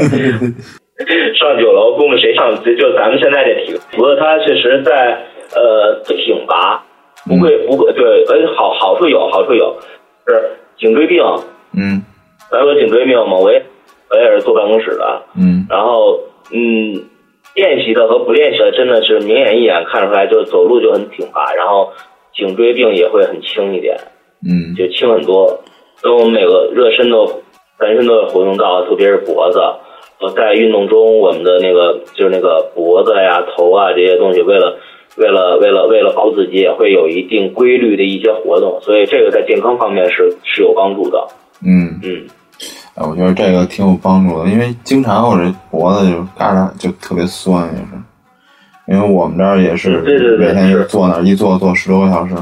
*laughs* 上九楼，供谁上？就就咱们现在这体格，不过它确实在呃挺拔，不会不会对，哎，好好处有，好处有，是颈椎病，嗯咱说颈椎病嘛，我也我也是坐办公室的，嗯然后嗯，练习的和不练习的真的是明眼一眼看出来，就走路就很挺拔，然后颈椎病也会很轻一点，嗯就轻很多。所以我们每个热身都全身都有活动到，特别是脖子。呃，在运动中，我们的那个就是那个脖子呀、头啊这些东西，为了为了为了为了保护自己，也会有一定规律的一些活动，所以这个在健康方面是是有帮助的。嗯，嗯，哎，我觉得这个挺有帮助的，因为经常我这脖子就嘎嘎就特别酸，也是，因为我们这儿也是每天就是是坐那儿一坐坐十多个小时。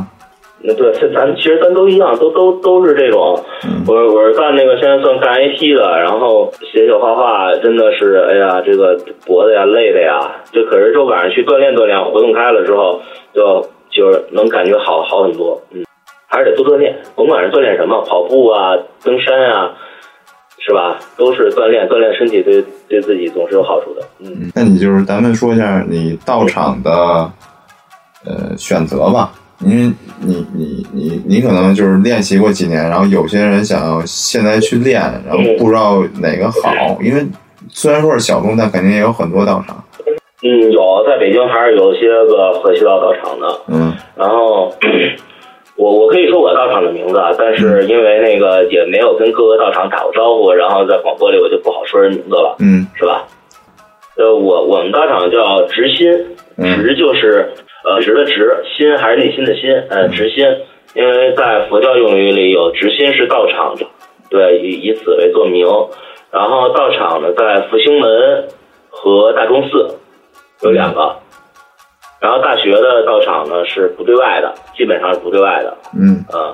那对，咱其实咱都一样，都都都是这种。我我是干那个现在算干 IT 的，然后写写画画，真的是哎呀，这个脖子呀累的呀。这可是周晚上去锻炼锻炼，活动开了之后，就就是能感觉好好很多。嗯，还是得多锻炼，甭管是锻炼什么，跑步啊、登山啊，是吧？都是锻炼，锻炼身体对对自己总是有好处的。嗯，那你就是咱们说一下你到场的呃选择吧。因为你你你你可能就是练习过几年，然后有些人想要现在去练，然后不知道哪个好。因为虽然说是小众，但肯定也有很多道场。嗯，有，在北京还是有些个河西道道场的。嗯，然后我我可以说我道场的名字，但是因为那个也没有跟各个道场打过招呼，然后在广播里我就不好说人名字了。嗯，是吧？呃，我我们道场叫直心，直就是。呃，直的直，心还是内心的心，呃，直心，因为在佛教用语里有直心是道场，对，以以此为作名。然后道场呢，在复兴门和大钟寺有两个。然后大学的道场呢是不对外的，基本上是不对外的。嗯呃，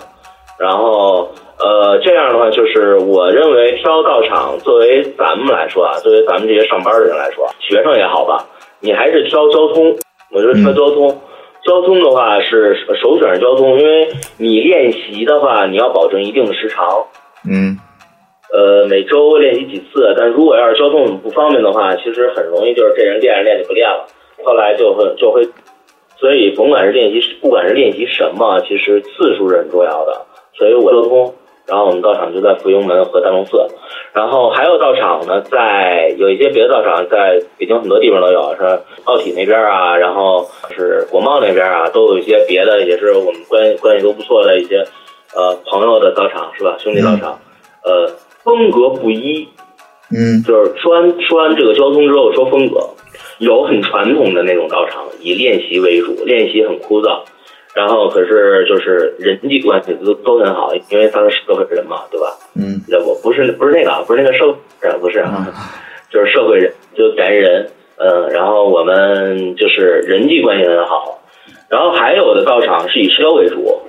然后呃，这样的话，就是我认为挑道场，作为咱们来说啊，作为咱们这些上班的人来说，学生也好吧，你还是挑交通。我觉得挑交通，交通的话是首选是交通，因为你练习的话，你要保证一定的时长。嗯。呃，每周练习几次，但如果要是交通不方便的话，其实很容易就是这人练着练就不练了，后来就会就会，所以甭管是练习，不管是练习什么，其实次数是很重要的。所以我交通。然后我们道场就在福英门和大龙寺，然后还有道场呢，在有一些别的道场，在北京很多地方都有，是奥体那边啊，然后是国贸那边啊，都有一些别的，也是我们关关系都不错的一些呃朋友的道场，是吧？兄弟道场，呃，风格不一，嗯，就是说完说完这个交通之后说风格，有很传统的那种道场，以练习为主，练习很枯燥。然后可是就是人际关系都都很好，因为他是社会人嘛，对吧？嗯，不不是不是那个不是那个社人不是，啊 *laughs* 就是社会人就感人，嗯，然后我们就是人际关系很好，然后还有的道场是以社交为主，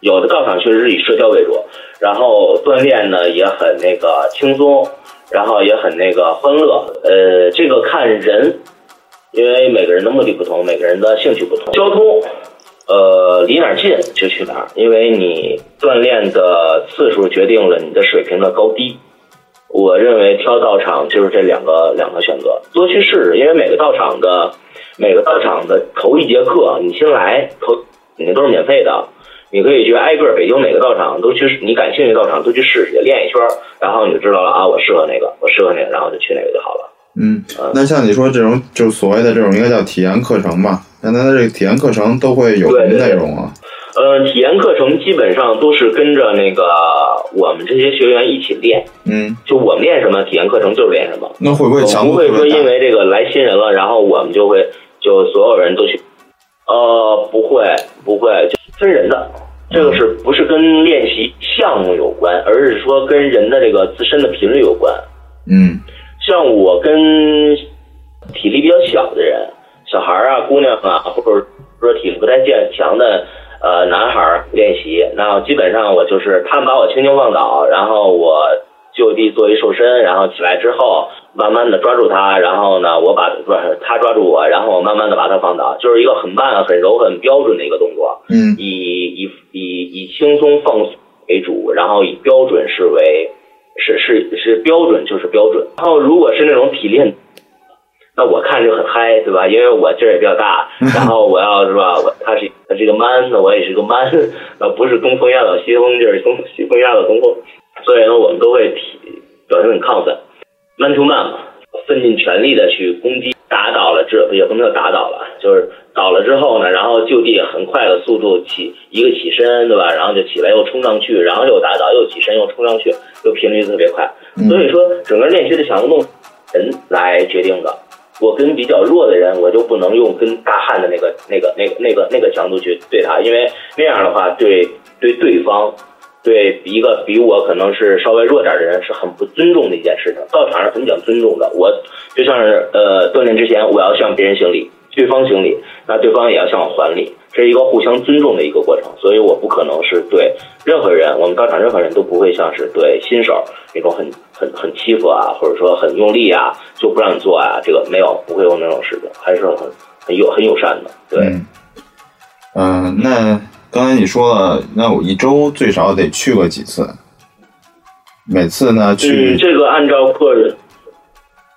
有的道场确实是以社交为主，然后锻炼呢也很那个轻松，然后也很那个欢乐，呃，这个看人，因为每个人的目的不同，每个人的兴趣不同，交通。呃，离哪儿近就去哪儿，因为你锻炼的次数决定了你的水平的高低。我认为挑道场就是这两个两个选择，多去试试，因为每个道场的每个道场的头一节课，你先来头，肯定都是免费的。你可以去挨个北京每个道场都去，你感兴趣道场都去试试，练一圈，然后你就知道了啊，我适合哪个，我适合哪个，然后就去哪个就好了。嗯，那像你说这种，就所谓的这种，应该叫体验课程吧？那它这个体验课程都会有什么内容啊？呃，体验课程基本上都是跟着那个我们这些学员一起练。嗯，就我们练什么，体验课程就是练什么。那会不会强不会说因为这个来新人了，然后我们就会就所有人都去？呃，不会，不会，就分人的。这个是不是跟练习项目有关，而是说跟人的这个自身的频率有关？嗯。像我跟体力比较小的人，小孩啊、姑娘啊，或者说体力不太健强的呃男孩练习，那基本上我就是他们把我轻轻放倒，然后我就地做一瘦身，然后起来之后慢慢的抓住他，然后呢我把不是他抓住我，然后我慢慢的把他放倒，就是一个很慢、很柔、很标准的一个动作。嗯，以以以以轻松放松为主，然后以标准式为。是是是标准就是标准，然后如果是那种体力，那我看就很嗨，对吧？因为我劲儿也比较大，*laughs* 然后我要是吧，我他是他是个 man，那我也是个 man，呃，不是东风压倒西风，就是东西风压倒东风，所以呢，我们都会体表现很亢奋，man to man 嘛，奋尽全力的去攻击。打倒了这也不能叫打倒了，就是倒了之后呢，然后就地很快的速度起一个起身，对吧？然后就起来又冲上去，然后又打倒，又起身又冲上去，又频率特别快。所以说，整个练习的强度人来决定的。我跟比较弱的人，我就不能用跟大汉的那个、那个、那个、那个、那个强度去对他，因为那样的话，对对对方。对一个比我可能是稍微弱点的人是很不尊重的一件事情。道场上很讲尊重的，我就像是呃锻炼之前，我要向别人行礼，对方行礼，那对方也要向我还礼。这是一个互相尊重的一个过程，所以我不可能是对任何人，我们到场任何人都不会像是对新手那种很很很欺负啊，或者说很用力啊，就不让你做啊，这个没有，不会有那种事情，还是很很友很友善的，对。嗯，嗯，那刚才你说了，那我一周最少得去过几次？每次呢去嗯，这个按照个人，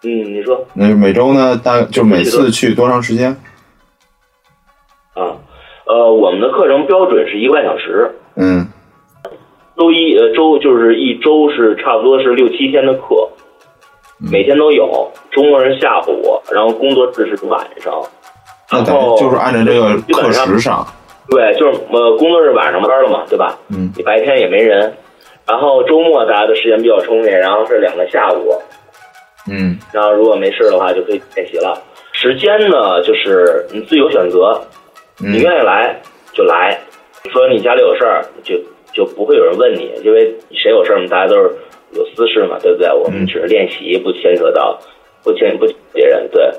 嗯，你说那每周呢大就每次去多长时间？啊，呃，我们的课程标准是一个半小时，嗯周一呃周就是一周是差不多是六七天的课，每天都有，周末是下午，然后工作日是晚上，那等于就是按照这个课时上。对，就是呃工作日晚上班了嘛，对吧？嗯你白天也没人，然后周末大家的时间比较充裕，然后是两个下午，嗯然后如果没事的话就可以练习了。时间呢，就是你自由选择，你嗯愿意来就来，说你家里有事儿就就不会有人问你，因为谁有事儿嘛，大家都是有私事嘛，对不对？我们只是练习，不牵扯到不牵不别人，对。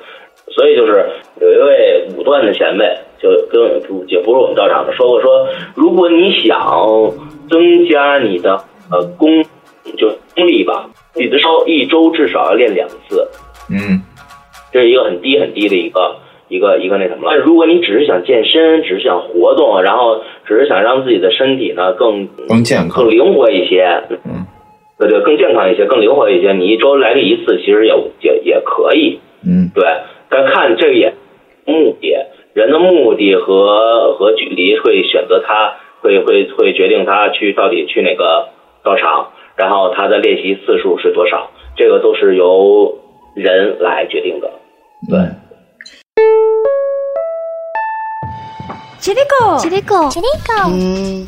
所以就是有一位武断的前辈就跟也不是我们道场的说过说，如果你想增加你的呃功就功力吧，你的周一周至少要练两次，嗯这是一个很低很低的一个一个一个那什么了。如果你只是想健身，只是想活动，然后只是想让自己的身体呢更更健康更灵活一些，嗯，对对，更健康一些，更灵活一些，你一周来个一次，其实也也也可以，嗯对。但看这个也目的，人的目的和和距离会选择他，会会会决定他去到底去哪个道场，然后他的练习次数是多少，这个都是由人来决定的。对，切里狗，吉利狗，吉利狗，嗯，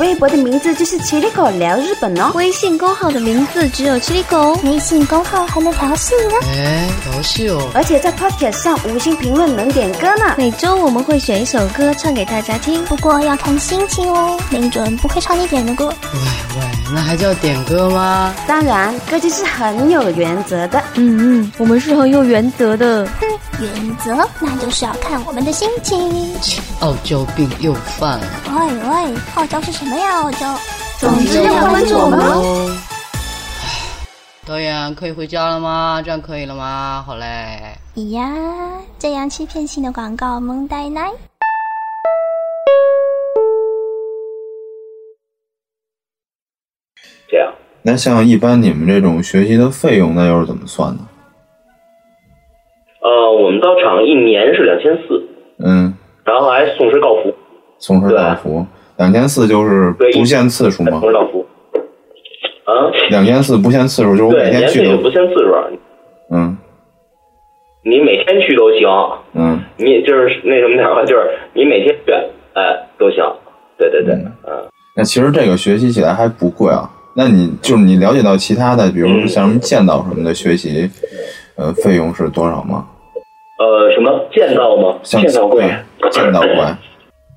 微博的名字就是切里狗聊日本哦。微信公号的名字只有吉利狗，微信公号还能调戏呢。哎，调戏哦，而且在 Podcast 上五星评论能点歌呢。每周我们会选一首歌唱给大家听，不过要看心情哦，没准不会唱你点的歌。喂喂，那还叫点歌吗？当然，歌就是很有原则的。嗯嗯，我们是很有原则的。哼原则那就是要看我们的心情。傲娇病又犯了。喂喂，傲娇是什么呀？傲娇，总之要关注我们哦。哦。导演可以回家了吗？这样可以了吗？好嘞。咦呀，这样欺骗性的广告萌呆奶。这样。那像一般你们这种学习的费用，那又是怎么算的？呃，我们到场一年是两千四，嗯，然后还送师告服，送师道服，两千四就是不限次数吗。啊，两千四不限次数，就是我，每天去都不限次数，嗯你每天去都行，嗯你就是那什么点儿吧，就是你每天去，哎，都行。对对对，嗯。那其实这个学习起来还不贵啊。那你就是你了解到其他的，比如说像什么剑道什么的学习，呃，费用是多少吗？呃，什么剑道吗？像剑道贵，对剑道贵，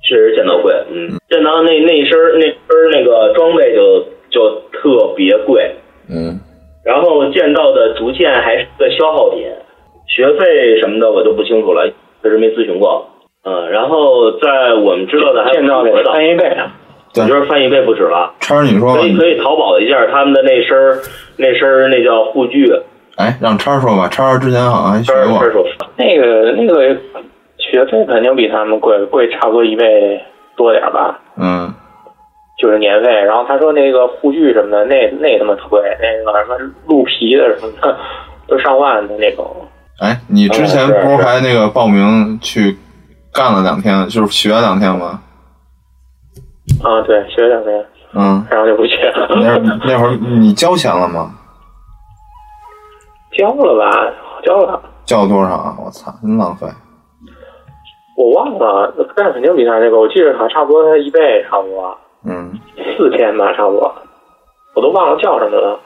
确实剑道贵。嗯，剑道那那一身儿那身儿那个装备就就特别贵，嗯。然后剑道的竹剑还是个消耗品，学费什么的我就不清楚了，确实没咨询过。嗯，然后在我们知道的还有见到得的，翻一倍啊！对。你就是翻一倍不止了。叉儿，你说吧。可，以可以淘宝一下他们的那身儿那身儿那叫护具，哎，让叉儿说吧，叉儿之前好像还学过。那个那个学费肯定比他们贵，贵差不多一倍多点儿吧，嗯就是年费。然后他说那个护具什么的，那那他妈特贵，那个什么鹿皮的什么的，都上万的那种。哎，你之前不是还那个报名去干了两天，就是学了两天吗？啊，对，学两天，嗯，然后就不去了。*laughs* 那那会儿你交钱了吗？交了吧，交了，交了多少啊？我操，真浪费。我忘了，但是肯定比他那个，我记得好像差不多他一倍，差不多嗯四天吧，差不多，我都忘了叫什么了。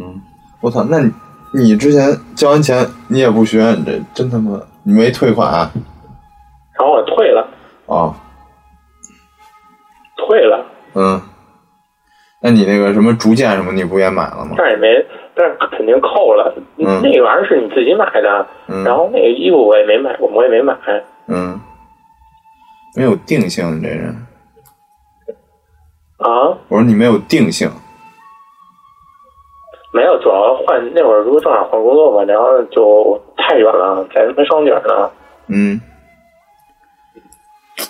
嗯，我操，那你你之前交完钱你也不学，你这真他妈你没退款啊？然后我退了，哦，退了，嗯，那你那个什么竹剑什么你不也买了吗？但也没，但是肯定扣了。嗯那个玩意儿是你自己买的，嗯然后那个衣服我也没买过，我也没买。嗯，没有定性，你这人。啊？我说你没有定性。没有，主要换那会儿不正好换工作嘛，然后就太远了，在他妈双井呢。嗯。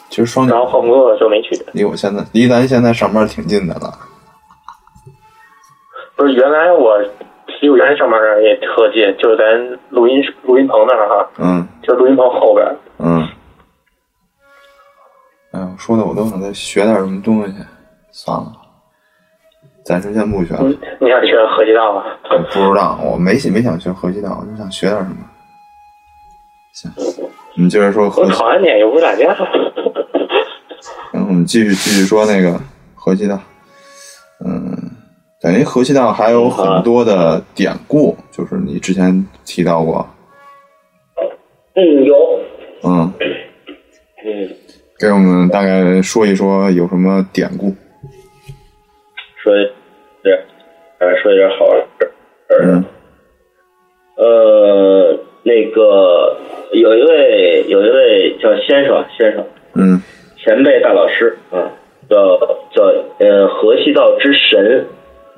其实双井。然后换工作就没去。离我现在离咱现在上班挺近的了。不是，原来我离我原来上班也特近，就是咱录音录音棚那儿哈。嗯。就录音棚后边。嗯。哎呦，说的我都想再学点什么东西，算了。暂时先不学了。你想学河西道吗？不知道，我没没想学河西道，我就想学点什么。行，你接着说考完你，又不是打架。然 *laughs* 后我们继续继续说那个河西道。嗯，等于河西道还有很多的典故，就是你之前提到过。嗯，有。嗯。嗯。给我们大概说一说有什么典故。说。是，呃，说一点好玩的事儿。呃，那个有一位有一位叫先生先生，嗯，前辈大老师啊，叫叫呃河西道之神，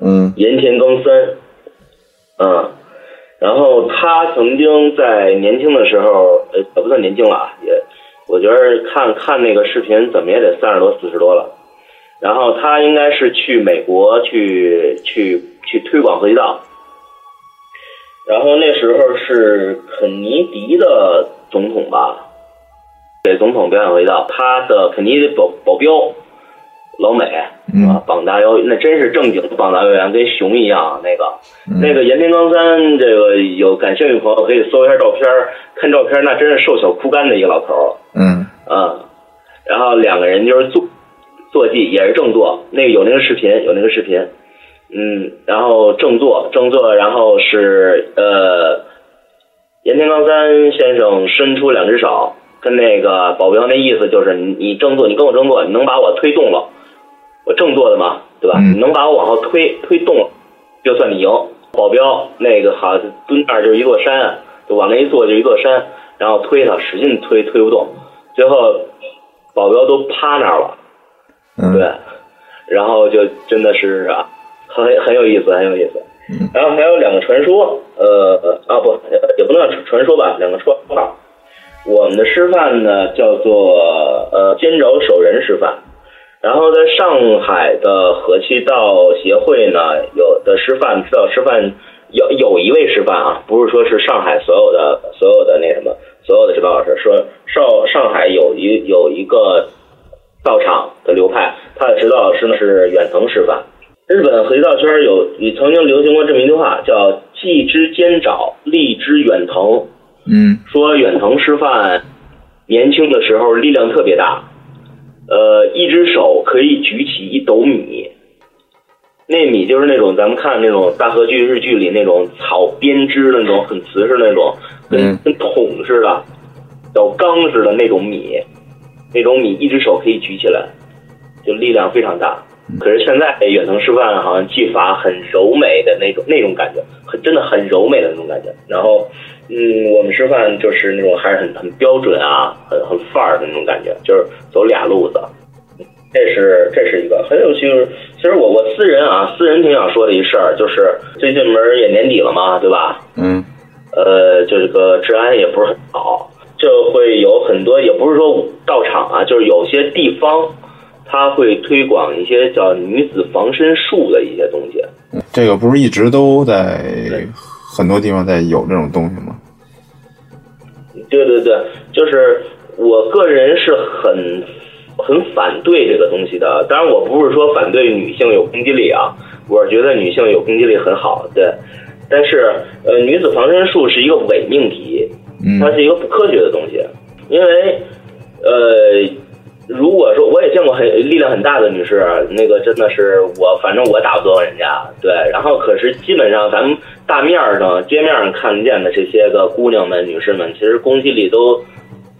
嗯，盐田刚三，啊，然后他曾经在年轻的时候，呃，也不算年轻了啊，也我觉得看看那个视频，怎么也得三十多四十多了。然后他应该是去美国去去去推广河西道，然后那时候是肯尼迪的总统吧，给总统表演河西道，他的肯尼迪保保镖老美啊，膀大腰那真是正经的膀大腰圆，跟熊一样那个那个岩田刚三，这个有感兴趣朋友可以搜一下照片，看照片那真是瘦小枯干的一个老头嗯。啊，然后两个人就是坐。坐骑也是正坐，那个有那个视频，有那个视频，嗯，然后正坐，正坐，然后是呃，岩田刚三先生伸出两只手，跟那个保镖那意思就是，你你正坐，你跟我正坐，你能把我推动了，我正坐的嘛，对吧？你能把我往后推推动了，就算你赢。保镖那个好蹲那儿就是一座山，就往那一坐就一座山，然后推他，使劲推推不动，最后保镖都趴那儿了。对，然后就真的是啊，很很有意思，很有意思。然后还有两个传说，呃啊不，也不能叫传说吧，两个说法。我们的师范呢叫做呃尖爪手人师范，然后在上海的和气道协会呢，有的师范指导师范有有一位师范啊，不是说是上海所有的所有的那什么所有的指导老师，说上上海有一有一个。道场的流派，他的指导老师呢是远藤师范。日本和气道圈有，你曾经流行过这么一句话，叫“技之尖找，力之远藤”。嗯，说远藤师范年轻的时候力量特别大，呃，一只手可以举起一斗米，那米就是那种咱们看那种大河剧、日剧里那种草编织的那种很瓷实的那种，跟跟桶似的、小缸似的那种米。那种米一只手可以举起来，就力量非常大。可是现在远程示范好像技法很柔美的那种那种感觉，很真的很柔美的那种感觉。然后，嗯，我们吃饭就是那种还是很很标准啊，很很范儿的那种感觉，就是走俩路子。这是这是一个很有趣。其实我我私人啊，私人挺想说的一事儿，就是最近门也年底了嘛，对吧？嗯。呃，就这个治安也不是很好。就会有很多，也不是说到场啊，就是有些地方，他会推广一些叫女子防身术的一些东西。这个不是一直都在很多地方在有这种东西吗？对对对，就是我个人是很很反对这个东西的。当然，我不是说反对女性有攻击力啊，我是觉得女性有攻击力很好，对。但是，呃，女子防身术是一个伪命题。它是一个不科学的东西，因为，呃，如果说我也见过很力量很大的女士，那个真的是我，反正我打不过人家，对。然后可是基本上咱们大面上、街面上看见的这些个姑娘们、女士们，其实攻击力都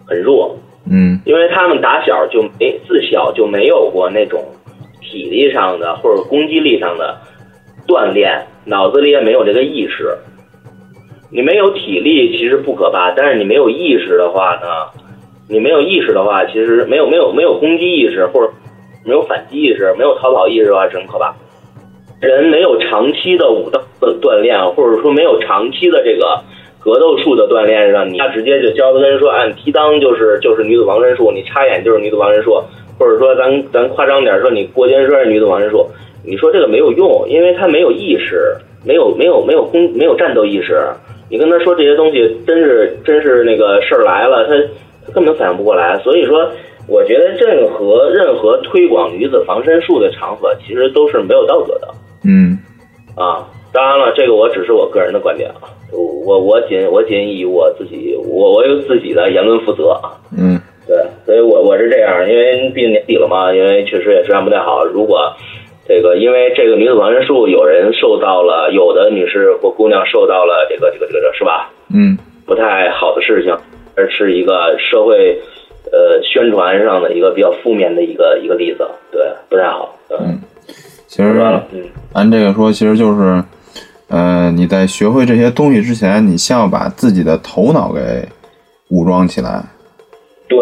很弱，嗯，因为她们打小就没自小就没有过那种体力上的或者攻击力上的锻炼，脑子里也没有这个意识。你没有体力其实不可怕，但是你没有意识的话呢，你没有意识的话，其实没有没有没有攻击意识，或者没有反击意识，没有逃跑意识的话，是很可怕。人没有长期的武道的锻炼，或者说没有长期的这个格斗术的锻炼，让你他直接就教他跟人说，按踢裆就是就是女子防身术，你插眼就是女子防身术，或者说咱咱夸张点说，你过肩摔女子防身术，你说这个没有用，因为他没有意识，没有没有没有攻没有战斗意识。你跟他说这些东西，真是真是那个事儿来了，他根本反应不过来。所以说，我觉得任何任何推广女子防身术的场合，其实都是没有道德的。嗯啊，当然了，这个我只是我个人的观点啊，我我仅我仅以我自己，我我有自己的言论负责啊。嗯，对，所以我我是这样，因为毕竟年底了嘛，因为确实也治安不太好。如果这个因为这个女子防身术，有人受到了，有的女士或姑娘受到了这个这个这个是吧？嗯，不太好的事情，而是一个社会呃宣传上的一个比较负面的一个一个例子，对，不太好。嗯，其实嗯。按这个说，其实就是，呃，你在学会这些东西之前，你先要把自己的头脑给武装起来。对，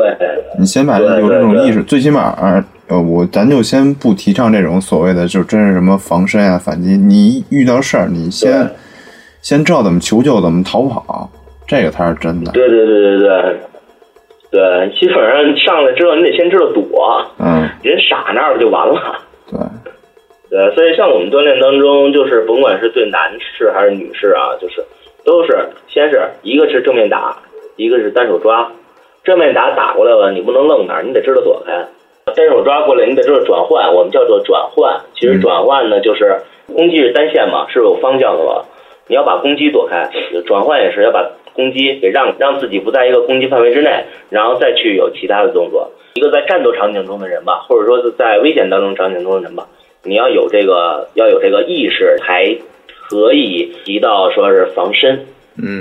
你先把有这种意识，最起码，呃，我咱就先不提倡这种所谓的就真是什么防身啊、反击。你遇到事儿，你先先知道怎么求救、怎么逃跑，这个才是真的。对对对对对，对，基本上上来之后，你得先知道躲，嗯，人傻那儿就完了。对。对，所以像我们锻炼当中，就是甭管是对男士还是女士啊，就是都是先是一个是正面打，一个是单手抓。正面打打过来了，你不能愣那儿，你得知道躲开。单手抓过来，你得知道转换，我们叫做转换。其实转换呢，就是攻击是单线嘛，是有方向的嘛。你要把攻击躲开，转换也是要把攻击给让让自己不在一个攻击范围之内，然后再去有其他的动作。一个在战斗场景中的人吧，或者说是在危险当中场景中的人吧。你要有这个，要有这个意识，才可以提到说是防身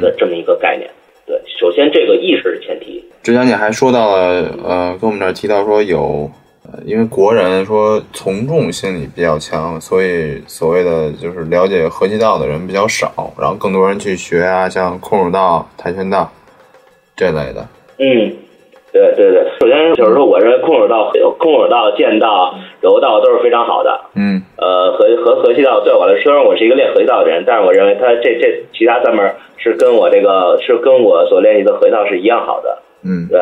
的这么一个概念。对，首先这个意识是前提。之前你还说到了，呃，跟我们这儿提到说有，呃，因为国人说从众心理比较强，所以所谓的就是了解合气道的人比较少，然后更多人去学啊，像空手道、跆拳道这类的。嗯。对对对，首先就是说，我认为空手道、空手道、剑道、柔道都是非常好的。嗯。呃，和和合气道对我来说，虽然我是一个练合气道的人，但是我认为他这这其他三门是跟我这个是跟我所练习的合气道是一样好的。嗯。对，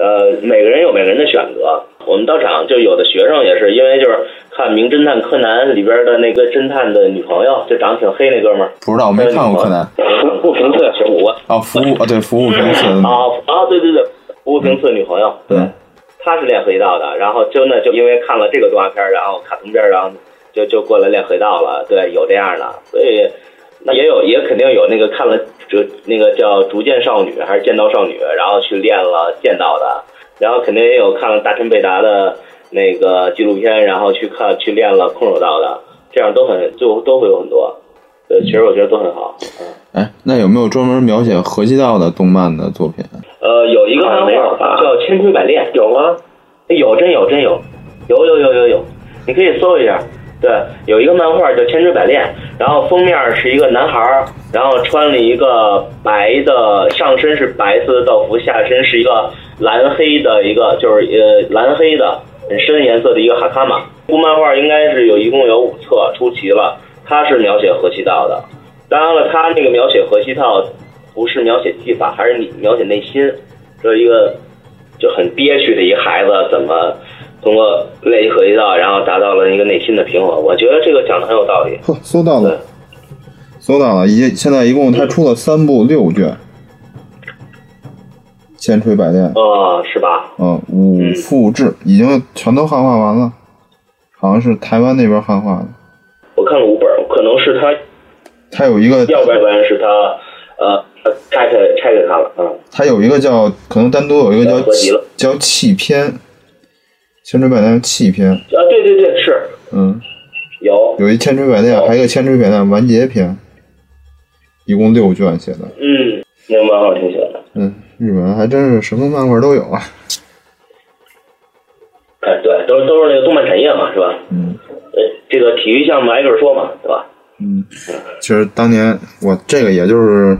呃，每个人有每个人的选择。我们到场就有的学生也是因为就是看《名侦探柯南》里边的那个侦探的女朋友，就长得挺黑那哥们儿。不知道，我没看过柯南。*laughs* 服务评测十五。啊，服务啊，对，服务评测。啊啊，对对对。服务评测女朋友，对，他是练黑道的，然后真的就因为看了这个动画片，然后卡通片，然后就就过来练黑道了。对，有这样的，所以那也有，也肯定有那个看了就那个叫《逐剑少女》还是《剑道少女》，然后去练了剑道的，然后肯定也有看了大陈贝达的那个纪录片，然后去看去练了空手道的，这样都很就都会有很多。呃，其实我觉得都很好。嗯，哎，那有没有专门描写合气道的动漫的作品？呃，有一个漫画叫《千锤百炼》，有吗？有，真有，真有，有有有有有，你可以搜一下。对，有一个漫画叫《千锤百炼》，然后封面是一个男孩，然后穿了一个白的，上身是白色的道服，下身是一个蓝黑的一个，就是呃蓝黑的很深颜色的一个哈卡玛。这部漫画应该是有一共有五册，出齐了。他是描写河西道的，当然了，他那个描写河西道不是描写技法，还是你描写内心。这一个就很憋屈的一个孩子，怎么通过练习合气道，然后达到了一个内心的平衡？我觉得这个讲的很有道理。呵，搜到了，搜到了，一现在一共他出了三部六卷，《千锤百炼》哦，是吧？嗯，五复制已经全都汉化完了，好像是台湾那边汉化的。我看了五本，可能是他，他有一个，要不然是他，呃，拆开拆开他了，嗯。他有一个叫，可能单独有一个叫叫弃篇，千锤百炼弃篇。啊，对对对，是。嗯。有。有一千锤百炼，还有一个千锤百炼完结篇，一共六卷写的。嗯，那个漫画挺喜欢的。嗯，日本还真是什么漫画都有啊。哎，对，都都是那个动漫产业嘛，是吧？嗯。这个体育项目挨个说嘛，对吧？嗯，其实当年我这个也就是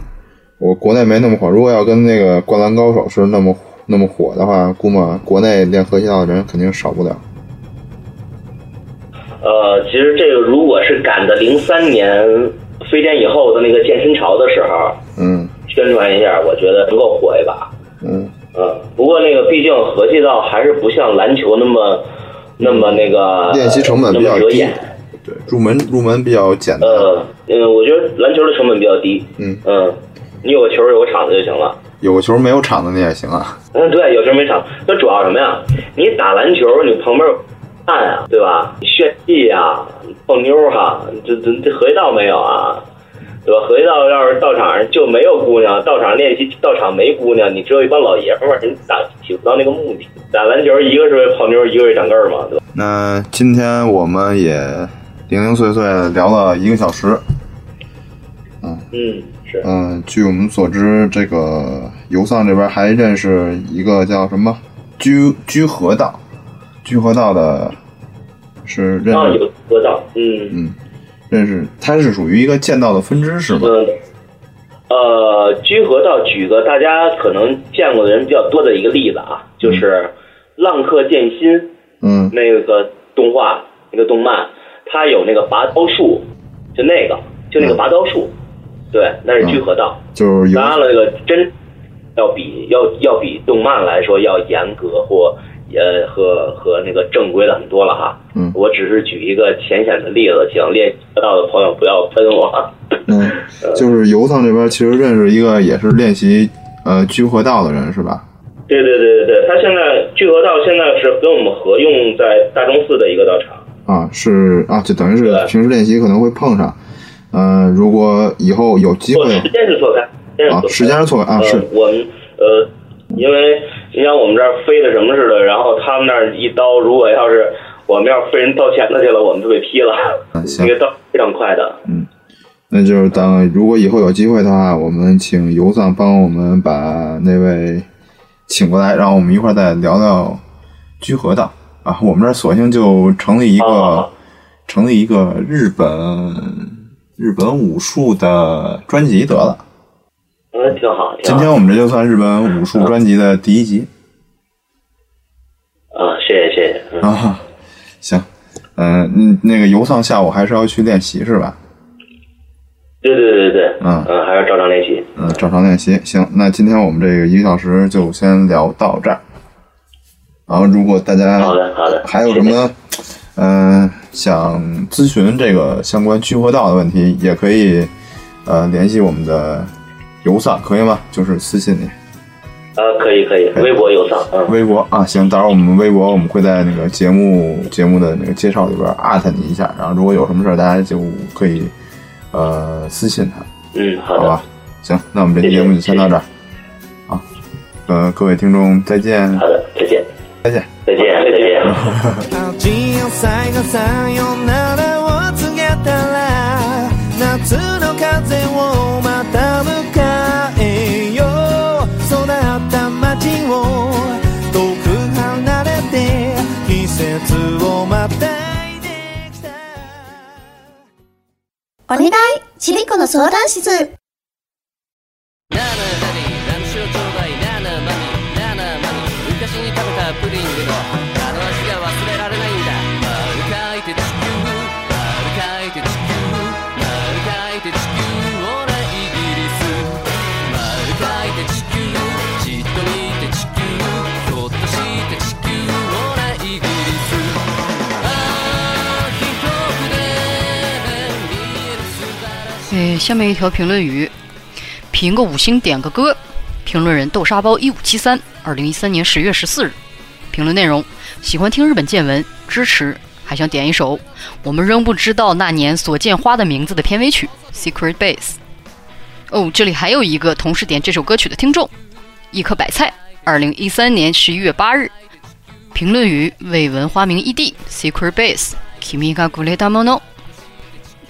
我国内没那么火。如果要跟那个《灌篮高手》是那么那么火的话，估摸国内练合气道的人肯定少不了。呃，其实这个如果是赶在零三年非典以后的那个健身潮的时候，嗯宣传一下，我觉得能够火一把。嗯嗯，不过那个毕竟合气道还是不像篮球那么那么那个练习成本比较低。对，入门入门比较简单。呃嗯，我觉得篮球的成本比较低。嗯嗯，你有个球有个场子就行了。有球没有场子你也行啊。嗯，对，有球没场。那主要什么呀？你打篮球，你旁边有看啊，对吧？你炫技呀，你泡妞哈、这这这合一道没有啊？对吧？合一道要是到场上就没有姑娘，到场练习到场没姑娘，你只有一帮老爷们儿，你打起不到那个目的。打篮球一个是为泡妞，一个为长个儿嘛，对吧？那今天我们也零零碎碎聊了一个小时。嗯嗯，是。嗯，据我们所知，这个游丧这边还认识一个叫什么居居河道，居河道的是认啊，识，有合道，嗯。嗯，认识，它是属于一个剑道的分支是吗？嗯，呃，居河道举个大家可能见过的人比较多的一个例子啊，就是《浪客剑心》嗯那个动画那个动漫，它有那个拔刀术，就那个就那个拔刀术，对，那是居合道。就是有当然了，那个真要比要要比动漫来说要严格或呃和和那个正规的很多了哈。嗯我只是举一个浅显的例子，请练习道的朋友不要喷我。*laughs* 嗯，就是游丧这边其实认识一个也是练习呃居合道的人是吧？对对对对对，他现在聚合道现在是跟我们合用在大钟寺的一个道场。啊，是啊，就等于是平时练习可能会碰上。嗯、如果以后有机不，会时间是错开，啊，时间是错开啊，呃是我们呃，因为你像我们这儿飞的什么似的，然后他们那儿一刀，如果要是我们要是飞人刀钱的去了，我们就被劈了。啊行那个刀非常快的。嗯那就是等如果以后有机会的话，我们请游藏帮我们把那位请过来，然后我们一块儿再聊聊居合道啊。我们这儿索性就成立一个、哦成立一个日本日本武术的专辑得了。嗯，挺好。挺好今天我们这就算日本武术专辑的第一集啊，谢谢谢谢。嗯啊。行，嗯、嗯，那个游丧下午还是要去练习是吧？对对对对对，嗯嗯，还要照常练习。嗯，照常练习。行，那今天我们这个一个小时就先聊到这儿。然后，如果大家好的好的还有什么嗯、想咨询这个相关聚合道的问题，也可以呃联系我们的游丧，可以吗？就是私信你啊，可以可以，微博有上，嗯，微博啊。行，到时候我们微博我们会在那个节目节目的那个介绍里边艾特你一下，然后如果有什么事儿，大家就可以呃私信他。嗯，好的，好吧，行，那我们这期节目就先到这儿。啊，呃，各位听众再见，好的，再见，再见。再见，再见。味野菜がさよならを告げたら夏の風をまた迎えよう。育った街を遠く離れて季節をまたいできた。お願い。ちびっこの相談室下面一条评论语，评个五星，点个歌。评论人豆沙包一五七三，二零一三年十月十四日。评论内容：喜欢听日本见闻，支持，还想点一首我们仍不知道那年所见花的名字的片尾曲《Secret Base》。哦，这里还有一个同时点这首歌曲的听众，一颗白菜，二零一三年十一月八日。评论语：未闻花名异地《Secret Base》。君がくれたもの。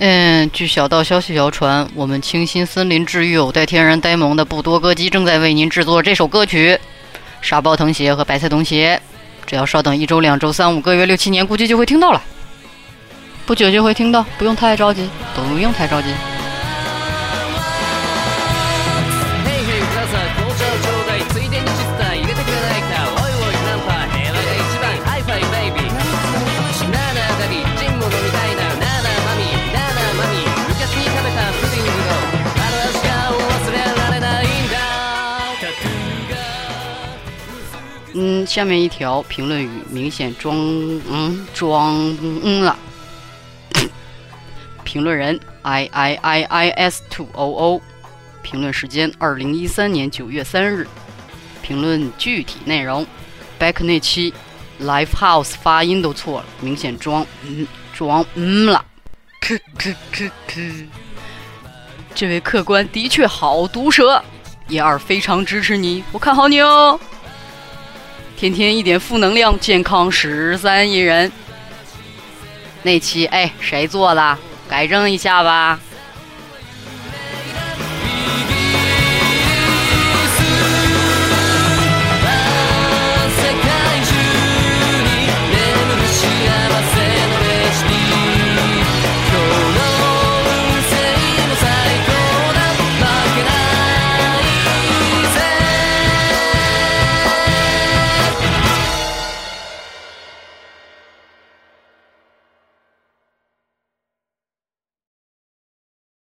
嗯，据小道消息谣传，我们清新森林治愈偶带天然呆萌的不多歌姬正在为您制作这首歌曲。沙包藤鞋和白菜童鞋，只要稍等一周、两周、三五个月、六七年，估计就会听到了。不久就会听到，不用太着急，不用太着急。嗯下面一条评论语明显装嗯装嗯了。*laughs* 评论人 i i i i s two o o，评论时间二零一三年九月三日。评论具体内容，back 那期，life house 发音都错了，明显装嗯装嗯了。咳咳咳咳。这位客官的确好毒舌，叶二非常支持你，我看好你哦。天天一点负能量，健康十三亿人。那期哎，谁做的？改正一下吧。